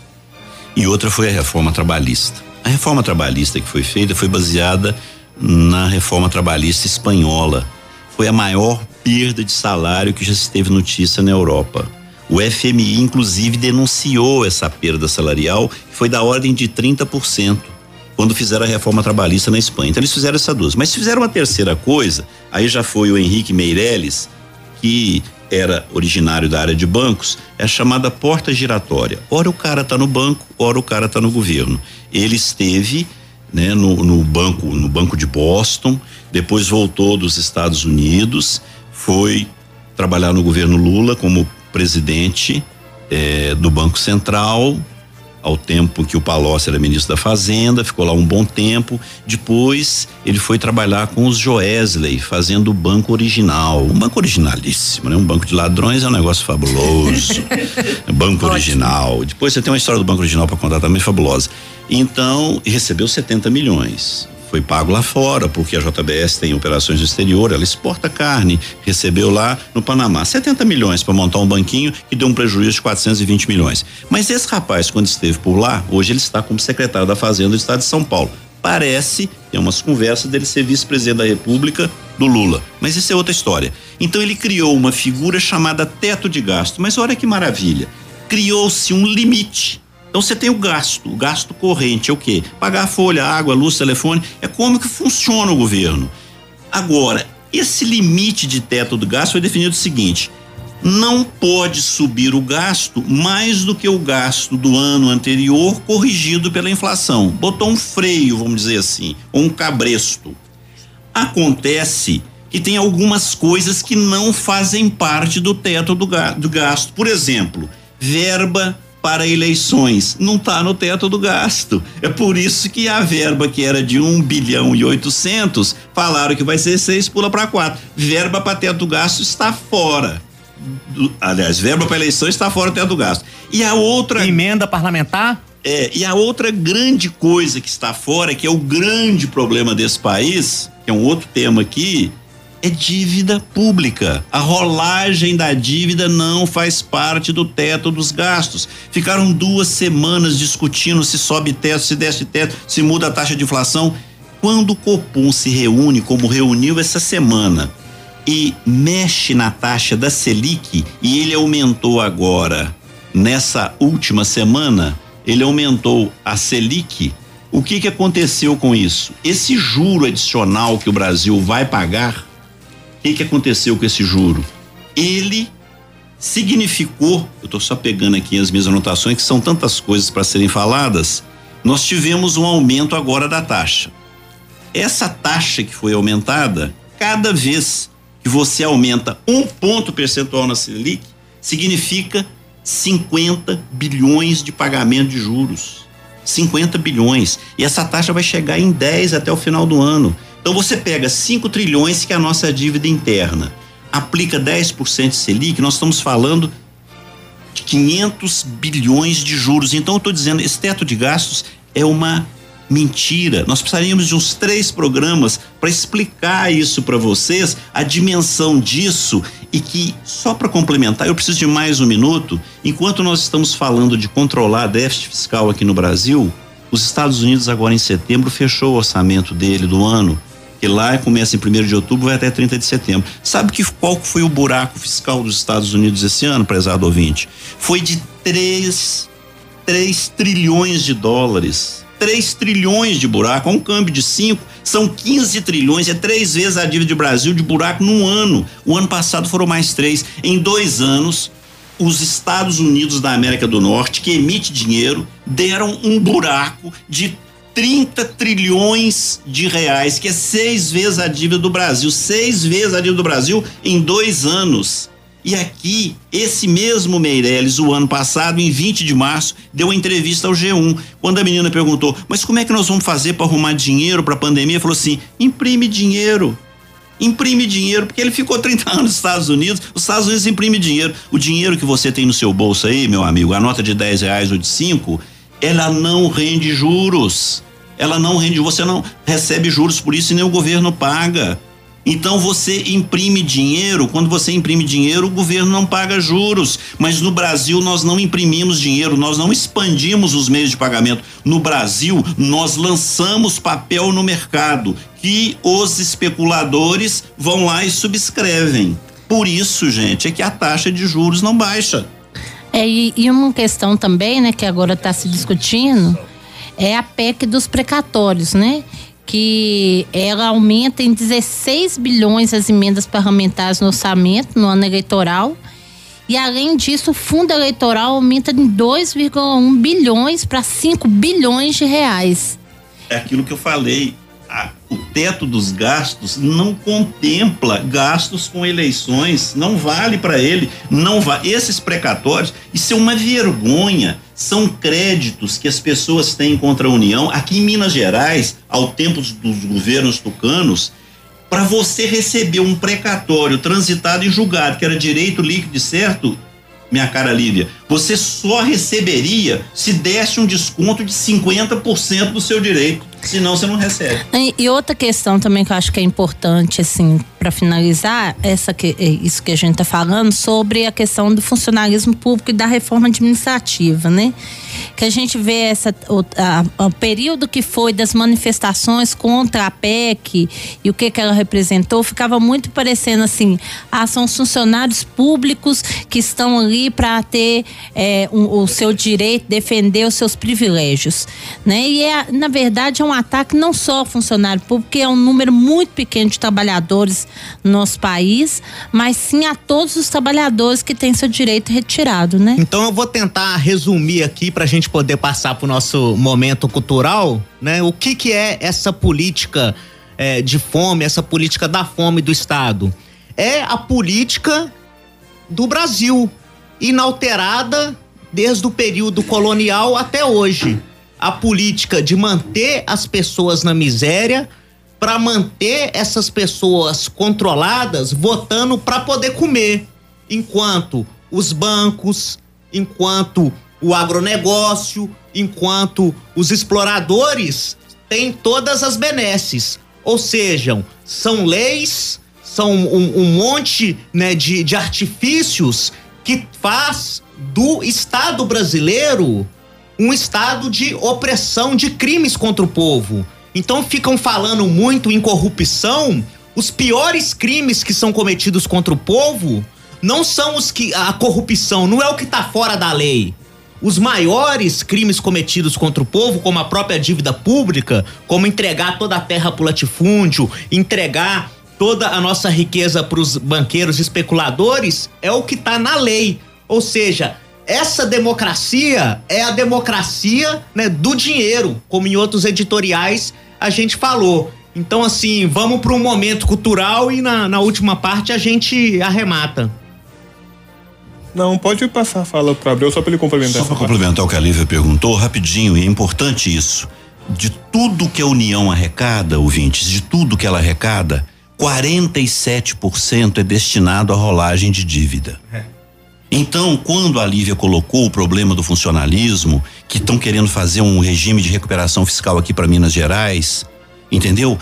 e outra foi a reforma trabalhista. A reforma trabalhista que foi feita foi baseada na reforma trabalhista espanhola. Foi a maior perda de salário que já se teve notícia na Europa. O FMI, inclusive, denunciou essa perda salarial, que foi da ordem de 30% quando fizeram a reforma trabalhista na Espanha. Então eles fizeram essa duas. Mas fizeram uma terceira coisa, aí já foi o Henrique Meirelles, que era originário da área de bancos, é a chamada porta giratória. Ora o cara tá no banco, ora o cara tá no governo. Ele esteve né, no, no banco, no banco de Boston, depois voltou dos Estados Unidos, foi trabalhar no governo Lula como presidente eh, do Banco Central, ao tempo que o Palocci era ministro da Fazenda, ficou lá um bom tempo. Depois ele foi trabalhar com os Joesley, fazendo o banco original. Um banco originalíssimo, né? Um banco de ladrões é um negócio fabuloso. [laughs] banco original. Depois você tem uma história do banco original para contar também fabulosa. Então, recebeu 70 milhões. Foi pago lá fora, porque a JBS tem operações no exterior, ela exporta carne, recebeu lá no Panamá 70 milhões para montar um banquinho que deu um prejuízo de 420 milhões. Mas esse rapaz, quando esteve por lá, hoje ele está como secretário da Fazenda do Estado de São Paulo. Parece, tem umas conversas dele ser vice-presidente da República do Lula. Mas isso é outra história. Então ele criou uma figura chamada teto de gasto. Mas olha que maravilha. Criou-se um limite. Então você tem o gasto, o gasto corrente é o quê? Pagar a folha, água, luz, telefone, é como que funciona o governo. Agora, esse limite de teto do gasto foi definido o seguinte: não pode subir o gasto mais do que o gasto do ano anterior corrigido pela inflação. Botou um freio, vamos dizer assim, ou um cabresto. Acontece que tem algumas coisas que não fazem parte do teto do, ga- do gasto. Por exemplo, verba para eleições não está no teto do gasto. É por isso que a verba que era de 1 bilhão e 800 falaram que vai ser 6, pula para 4. Verba para teto do gasto está fora. Do- aliás, verba para eleição está fora do teto do gasto. E a outra emenda parlamentar? É, e a outra grande coisa que está fora, que é o grande problema desse país, que é um outro tema aqui, é dívida pública. A rolagem da dívida não faz parte do teto dos gastos. Ficaram duas semanas discutindo se sobe teto, se desce teto, se muda a taxa de inflação. Quando o Copom se reúne, como reuniu essa semana, e mexe na taxa da Selic, e ele aumentou agora, nessa última semana, ele aumentou a Selic. O que que aconteceu com isso? Esse juro adicional que o Brasil vai pagar, que que aconteceu com esse juro? Ele significou, eu estou só pegando aqui as minhas anotações, que são tantas coisas para serem faladas. Nós tivemos um aumento agora da taxa. Essa taxa que foi aumentada, cada vez que você aumenta um ponto percentual na Selic, significa 50 bilhões de pagamento de juros. 50 bilhões. E essa taxa vai chegar em 10 até o final do ano. Então você pega 5 trilhões, que é a nossa dívida interna, aplica 10% de Selic, nós estamos falando de 500 bilhões de juros. Então eu estou dizendo, esse teto de gastos é uma mentira. Nós precisaríamos de uns três programas para explicar isso para vocês, a dimensão disso e que só para complementar, eu preciso de mais um minuto. Enquanto nós estamos falando de controlar déficit fiscal aqui no Brasil, os Estados Unidos agora em setembro fechou o orçamento dele do ano, que lá começa em 1 de outubro vai até 30 de setembro. Sabe que qual foi o buraco fiscal dos Estados Unidos esse ano, prezado ouvinte? Foi de 3 3 trilhões de dólares. 3 trilhões de buraco, um câmbio de 5, são 15 trilhões, é três vezes a dívida do Brasil de buraco num ano. O ano passado foram mais três. Em dois anos, os Estados Unidos da América do Norte, que emite dinheiro, deram um buraco de 30 trilhões de reais, que é seis vezes a dívida do Brasil. Seis vezes a dívida do Brasil em dois anos. E aqui, esse mesmo Meirelles, o ano passado, em 20 de março, deu uma entrevista ao G1. Quando a menina perguntou, mas como é que nós vamos fazer para arrumar dinheiro para a pandemia? Falou assim: imprime dinheiro. Imprime dinheiro, porque ele ficou 30 anos nos Estados Unidos, os Estados Unidos imprime dinheiro. O dinheiro que você tem no seu bolso aí, meu amigo, a nota de 10 reais ou de 5, ela não rende juros. Ela não rende, você não recebe juros por isso e nem o governo paga. Então você imprime dinheiro, quando você imprime dinheiro, o governo não paga juros. Mas no Brasil nós não imprimimos dinheiro, nós não expandimos os meios de pagamento. No Brasil, nós lançamos papel no mercado que os especuladores vão lá e subscrevem. Por isso, gente, é que a taxa de juros não baixa. É, e, e uma questão também, né, que agora está se discutindo, é a PEC dos precatórios, né? Que ela aumenta em 16 bilhões as emendas parlamentares no orçamento no ano eleitoral. E além disso, o fundo eleitoral aumenta em 2,1 bilhões para 5 bilhões de reais. É aquilo que eu falei. A- o teto dos gastos não contempla gastos com eleições, não vale para ele, não vale. Esses precatórios, isso é uma vergonha. São créditos que as pessoas têm contra a União. Aqui em Minas Gerais, ao tempo dos, governos tucanos, para você receber um precatório transitado em julgado, que era direito líquido e certo, minha cara Lívia, você só receberia se desse um desconto de 50% do seu direito. Senão você não recebe. E, outra questão também que eu acho que é importante, assim, para finalizar, essa que, é isso que a gente está falando, sobre a questão do funcionalismo público e da reforma administrativa, né? Que a gente vê essa, o, a- o período que foi das manifestações contra a PEC e o que, que ela representou, ficava muito parecendo assim: ah, são os funcionários públicos que estão ali para ter é, um- o seu direito, defender os seus privilégios, né? E é, na verdade é um ataque não só ao funcionário público, que é um número muito pequeno de trabalhadores no nosso país, mas sim a todos os trabalhadores que têm seu direito retirado, né? Então eu vou tentar resumir aqui para a gente poder passar para o nosso momento cultural, né? O que que é essa política é, de fome, essa política da fome do Estado? É a política do Brasil, inalterada desde o período colonial até hoje. A política de manter as pessoas na miséria para manter essas pessoas controladas votando para poder comer, enquanto os bancos, enquanto o agronegócio, enquanto os exploradores têm todas as benesses. Ou seja, são leis, são um, um monte né, de, de artifícios que faz do Estado brasileiro um estado de opressão, de crimes contra o povo. Então ficam falando muito em corrupção. Os piores crimes que são cometidos contra o povo não são os que. A corrupção não é o que tá fora da lei. Os maiores crimes cometidos contra o povo, como a própria dívida pública, como entregar toda a terra pro latifúndio, entregar toda a nossa riqueza para os banqueiros especuladores, é o que tá na lei. Ou seja, essa democracia é a democracia né, do dinheiro, como em outros editoriais a gente falou. Então, assim, vamos para um momento cultural e na, na última parte a gente arremata. Não, pode passar a fala para Abreu só para ele complementar. Só para complementar o que a Lívia perguntou, rapidinho, e é importante isso. De tudo que a União arrecada, ouvintes, de tudo que ela arrecada, 47% é destinado à rolagem de dívida. É. Então, quando a Lívia colocou o problema do funcionalismo, que estão querendo fazer um regime de recuperação fiscal aqui para Minas Gerais, entendeu?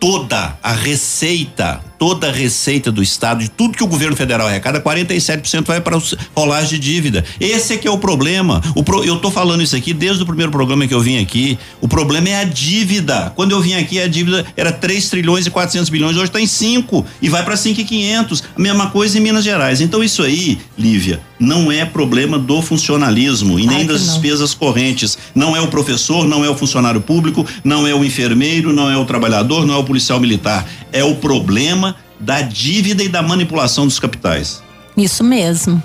Toda a receita toda a receita do Estado, de tudo que o governo federal arrecada, 47% vai para rolagem de dívida. Esse é que é o problema. O pro, eu tô falando isso aqui desde o primeiro programa que eu vim aqui. O problema é a dívida. Quando eu vim aqui, a dívida era 3 trilhões e 400 bilhões, hoje está em 5 e vai para 5 e 500. A mesma coisa em Minas Gerais. Então isso aí, Lívia, não é problema do funcionalismo e nem Ai, das despesas correntes. Não é o professor, não é o funcionário público, não é o enfermeiro, não é o trabalhador, não é o policial militar. É o problema da dívida e da manipulação dos capitais. Isso mesmo.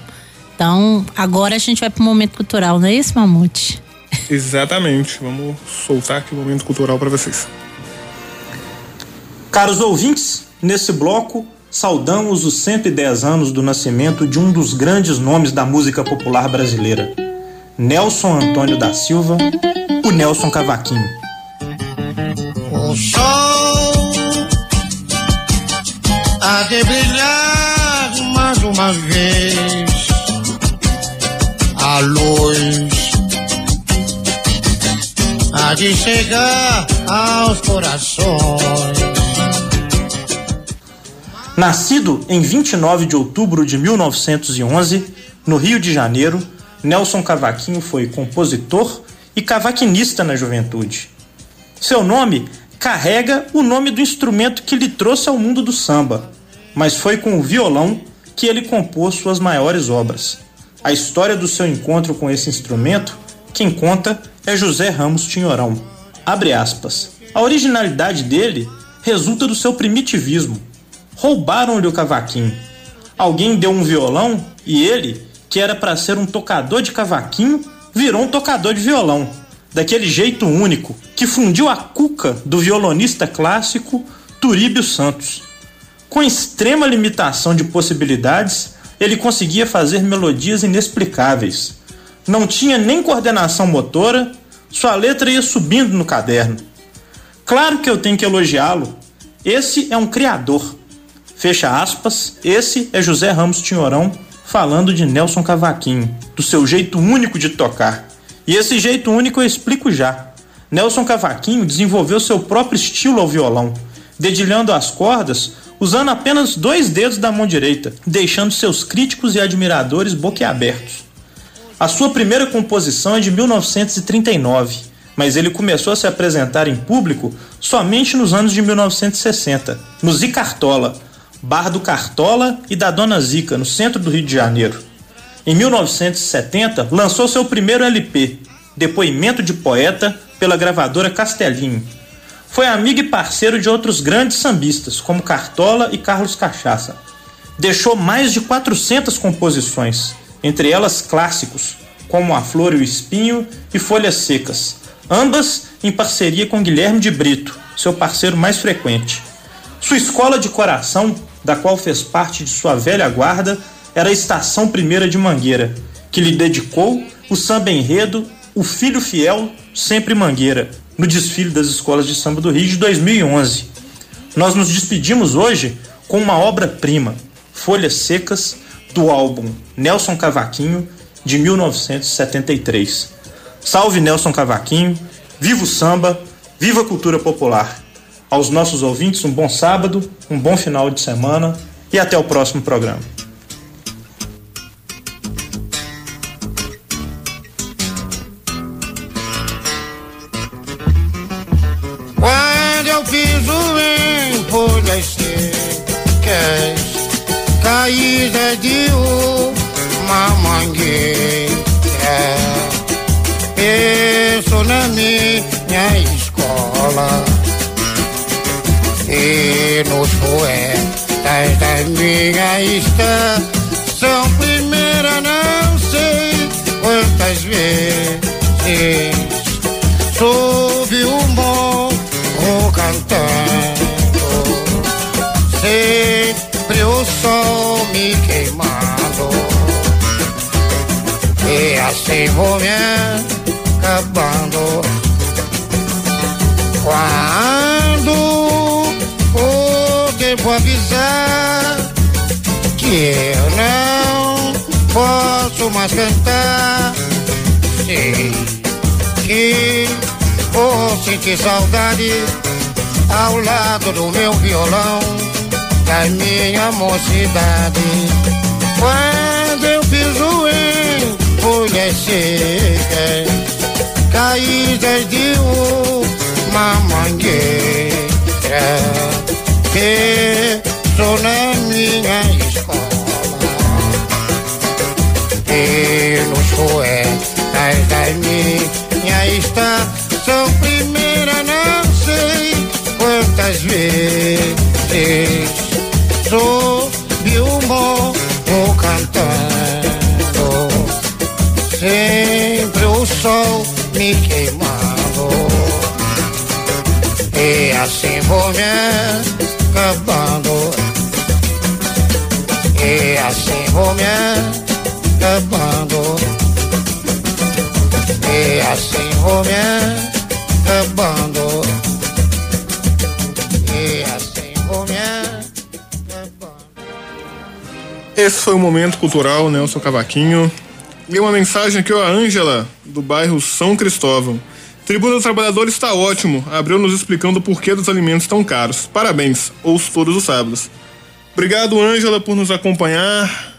Então, agora a gente vai para o momento cultural, não é isso, Mamute? Exatamente. Vamos soltar aqui o momento cultural para vocês. Caros ouvintes, nesse bloco saudamos os 110 anos do nascimento de um dos grandes nomes da música popular brasileira, Nelson Antônio da Silva, o Nelson Cavaquinho. O sol há de brilhar mais uma vez a luz há de chegar aos corações. Nascido em 29 de outubro de 1911, no Rio de Janeiro, Nelson Cavaquinho foi compositor e cavaquinista na juventude. Seu nome carrega o nome do instrumento que lhe trouxe ao mundo do samba, mas foi com o violão que ele compôs suas maiores obras. A história do seu encontro com esse instrumento, quem conta é José Ramos Tinhorão. Abre aspas. A originalidade dele resulta do seu primitivismo. Roubaram-lhe o cavaquinho. Alguém deu um violão e ele, que era para ser um tocador de cavaquinho, virou um tocador de violão daquele jeito único, que fundiu a cuca do violonista clássico Turíbio Santos. Com extrema limitação de possibilidades, ele conseguia fazer melodias inexplicáveis. Não tinha nem coordenação motora, sua letra ia subindo no caderno. Claro que eu tenho que elogiá-lo. Esse é um criador. Fecha aspas, esse é José Ramos Tinhorão falando de Nelson Cavaquinho, do seu jeito único de tocar. E esse jeito único eu explico já. Nelson Cavaquinho desenvolveu seu próprio estilo ao violão, dedilhando as cordas usando apenas dois dedos da mão direita, deixando seus críticos e admiradores boquiabertos. A sua primeira composição é de 1939, mas ele começou a se apresentar em público somente nos anos de 1960, no Zicartola, bar do Cartola e da Dona Zica, no centro do Rio de Janeiro. Em 1970, lançou seu primeiro LP, Depoimento de Poeta, pela gravadora Castelinho. Foi amigo e parceiro de outros grandes sambistas, como Cartola e Carlos Cachaça. Deixou mais de 400 composições, entre elas clássicos, como A Flor e o Espinho e Folhas Secas, ambas em parceria com Guilherme de Brito, seu parceiro mais frequente. Sua escola de coração, da qual fez parte de sua velha guarda, era a Estação Primeira de Mangueira, que lhe dedicou o samba enredo O Filho Fiel, Sempre Mangueira, no desfile das escolas de samba do Rio de 2011. Nós nos despedimos hoje com uma obra-prima, Folhas Secas, do álbum Nelson Cavaquinho, de 1973. Salve Nelson Cavaquinho, viva o samba, viva a cultura popular. Aos nossos ouvintes, um bom sábado, um bom final de semana e até o próximo programa. Escola e nos poetas da minha estação primeira, não sei quantas vezes soube um bom cantando. Sempre o sol me queimando. E assim vou me acabando quando o tempo avisar que eu não posso mais cantar sei que vou sentir saudade ao lado do meu violão da minha mocidade. Quando eu piso em folhas secas, caídas de uma mangueira, penso na minha escola e nos poetas da minha estação primeira, não sei quantas vezes soube o morro cantando, sempre o sol me queimando, assim vou me acabando, e assim vou me acabando, e assim vou me acabando. E assim vou me Esse foi o Momento Cultural Nelson Cavaquinho. E uma mensagem aqui, ó, a Ângela, do bairro São Cristóvão. Tribuna do Trabalhador está ótimo. Abriu nos explicando o porquê dos alimentos tão caros. Parabéns. Ouço todos os sábados. Obrigado, Ângela, por nos acompanhar.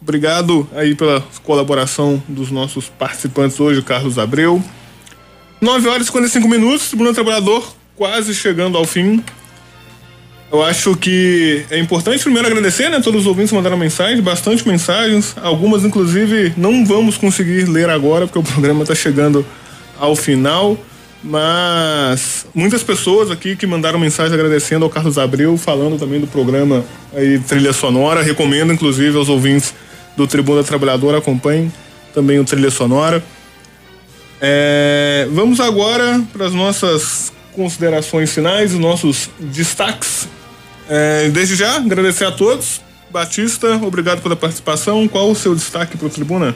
Obrigado aí pela colaboração dos nossos participantes hoje, o Carlos Abreu. 9 horas e 55 minutos, Tribuna do Trabalhador quase chegando ao fim. Eu acho que é importante primeiro agradecer, né? Todos os ouvintes mandaram mensagem, bastante mensagens. Algumas, inclusive, não vamos conseguir ler agora, porque o [laughs] programa está chegando ao final. Mas muitas pessoas aqui que mandaram mensagem agradecendo ao Carlos Abreu, falando também do programa aí, Trilha Sonora. Recomendo, inclusive, aos ouvintes do Tribuna Trabalhadora, acompanhem também o Trilha Sonora. É, vamos agora para as nossas considerações finais, os nossos destaques. É, desde já, agradecer a todos. Batista, obrigado pela participação. Qual o seu destaque para o Tribuna?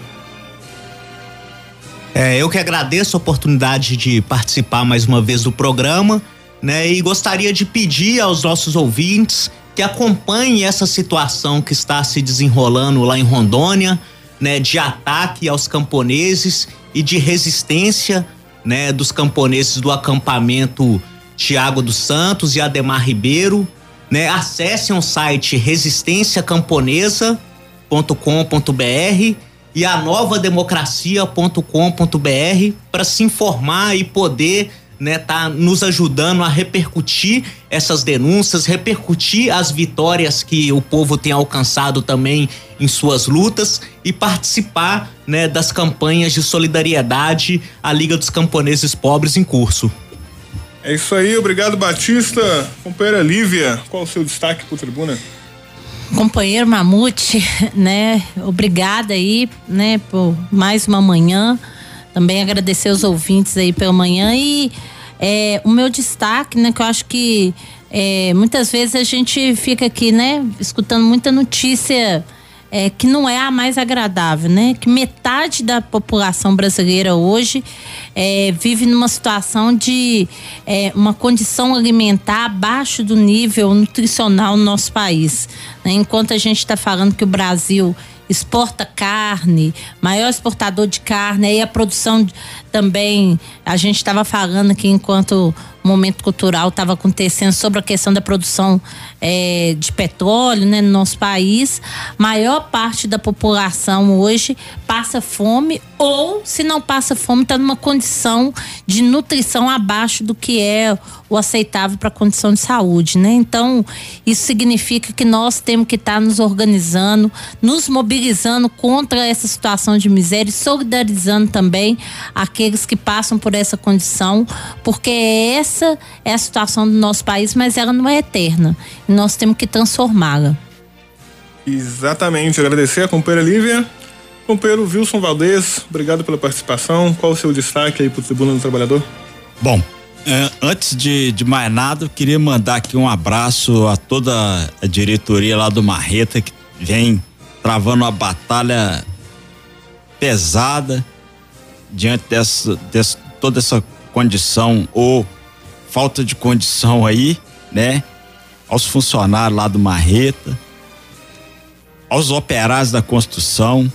É, eu que agradeço a oportunidade de participar mais uma vez do programa, né? E gostaria de pedir aos nossos ouvintes que acompanhem essa situação que está se desenrolando lá em Rondônia, né? De ataque aos camponeses e de resistência, né? Dos camponeses do acampamento Tiago dos Santos e Ademar Ribeiro, né? Acessem o site resistenciacamponesa.com.br e a novademocracia.com.br para se informar e poder né, tá nos ajudando a repercutir essas denúncias, repercutir as vitórias que o povo tem alcançado também em suas lutas e participar né, das campanhas de solidariedade à Liga dos Camponeses Pobres em curso. É isso aí, obrigado Batista. Companheira Lívia, qual o seu destaque para o Tribuna? Companheiro Mamute, [laughs] né? Obrigada aí, né, por mais uma manhã. Também agradecer os ouvintes aí pela manhã e É, o meu destaque, né, que eu acho que é, muitas vezes a gente fica aqui, né, escutando muita notícia é, que não é a mais agradável, né? Que metade da população brasileira hoje é, vive numa situação de é, uma condição alimentar abaixo do nível nutricional no nosso país. Né? Enquanto a gente está falando que o Brasil exporta carne, maior exportador de carne, aí a produção também, a gente estava falando aqui enquanto o momento cultural estava acontecendo sobre a questão da produção é, de petróleo né, no nosso país. Maior parte da população hoje passa fome ou, se não passa fome, está numa condição de nutrição abaixo do que é o aceitável para a condição de saúde, né? Então, isso significa que nós temos que estar tá nos organizando, nos mobilizando contra essa situação de miséria e solidarizando também aqueles que passam por essa condição, porque essa é a situação do nosso país, mas ela não é eterna. Nós temos que transformá-la. Exatamente. Agradecer a companheira Lívia. Companheiro Wilson Valdez, obrigado pela participação. Qual o seu destaque aí para o Tribunal do Trabalhador? Bom, é, antes de, de mais nada, eu queria mandar aqui um abraço a toda a diretoria lá do Marreta que vem travando uma batalha pesada diante dessa, dessa toda essa condição ou falta de condição aí, né? Aos funcionários lá do Marreta, aos operários da construção,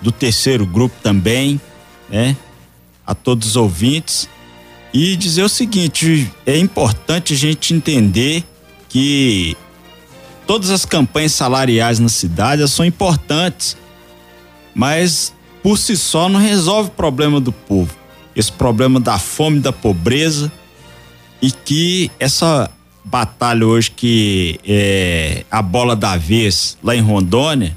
do terceiro grupo também, né? A todos os ouvintes e dizer o seguinte: é importante a gente entender que todas as campanhas salariais na cidade são importantes, mas por si só não resolve o problema do povo. Esse problema da fome, da pobreza e que essa batalha hoje que é a bola da vez lá em Rondônia,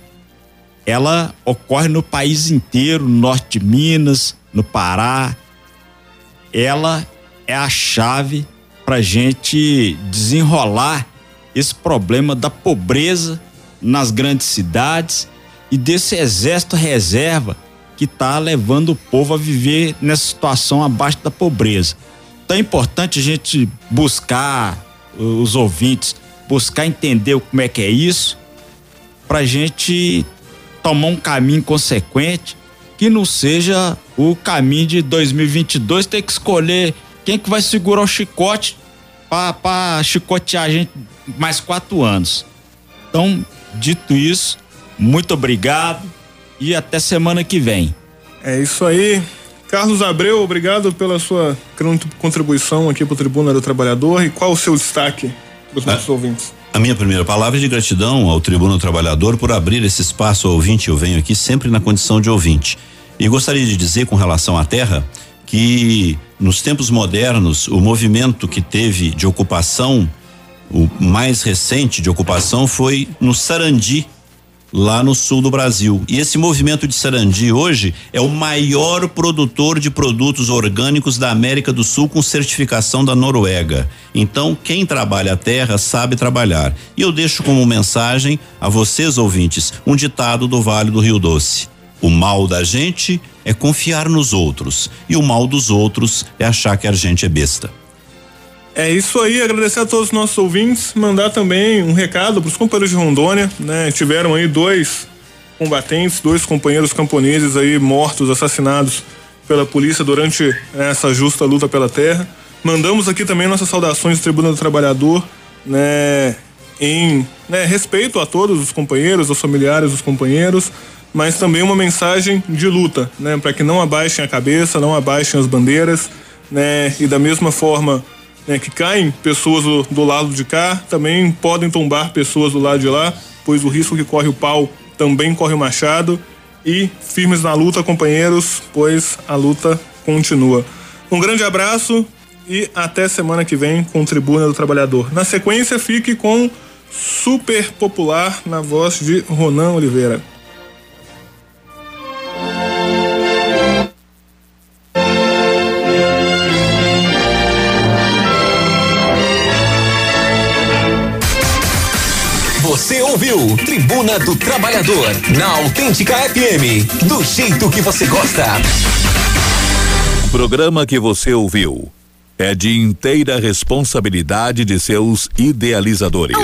ela ocorre no país inteiro, no norte de Minas, no Pará, ela é a chave para gente desenrolar esse problema da pobreza nas grandes cidades e desse exército reserva que está levando o povo a viver nessa situação abaixo da pobreza. Então é importante a gente buscar os ouvintes, buscar entender como é que é isso, para gente tomar um caminho consequente que não seja o caminho de 2022 ter que escolher quem que vai segurar o chicote para chicotear a gente mais quatro anos. Então, dito isso, muito obrigado e até semana que vem. É isso aí. Carlos Abreu, obrigado pela sua contribuição aqui para o Tribuna do Trabalhador. E qual o seu destaque para os nossos ah, ouvintes? A minha primeira palavra é de gratidão ao Tribuna do Trabalhador por abrir esse espaço ao ouvinte. Eu venho aqui sempre na condição de ouvinte. E gostaria de dizer com relação à terra que nos tempos modernos o movimento que teve de ocupação, o mais recente de ocupação foi no Sarandi, lá no sul do Brasil. E esse movimento de Sarandi hoje é o maior produtor de produtos orgânicos da América do Sul com certificação da Noruega. Então, quem trabalha a terra sabe trabalhar. E eu deixo como mensagem a vocês ouvintes um ditado do Vale do Rio Doce. O mal da gente é confiar nos outros e o mal dos outros é achar que a gente é besta. É isso aí, agradecer a todos os nossos ouvintes, mandar também um recado para os companheiros de Rondônia, né? Tiveram aí dois combatentes, dois companheiros camponeses aí mortos, assassinados pela polícia durante essa justa luta pela terra. Mandamos aqui também nossas saudações do Tribuna do Trabalhador, né? Em né, respeito a todos os companheiros, os familiares dos companheiros, mas também uma mensagem de luta, né, para que não abaixem a cabeça, não abaixem as bandeiras, né, e da mesma forma né, que caem pessoas do, do, lado de cá, também podem tombar pessoas do lado de lá, pois o risco que corre o pau também corre o machado. E firmes na luta, companheiros, pois a luta continua. Um grande abraço e até semana que vem com Tribuna do Trabalhador. Na sequência, fique com Super Popular na voz de Ronan Oliveira. Ouviu Tribuna do Trabalhador na Autêntica FM, do jeito que você gosta. O programa que você ouviu é de inteira responsabilidade de seus idealizadores.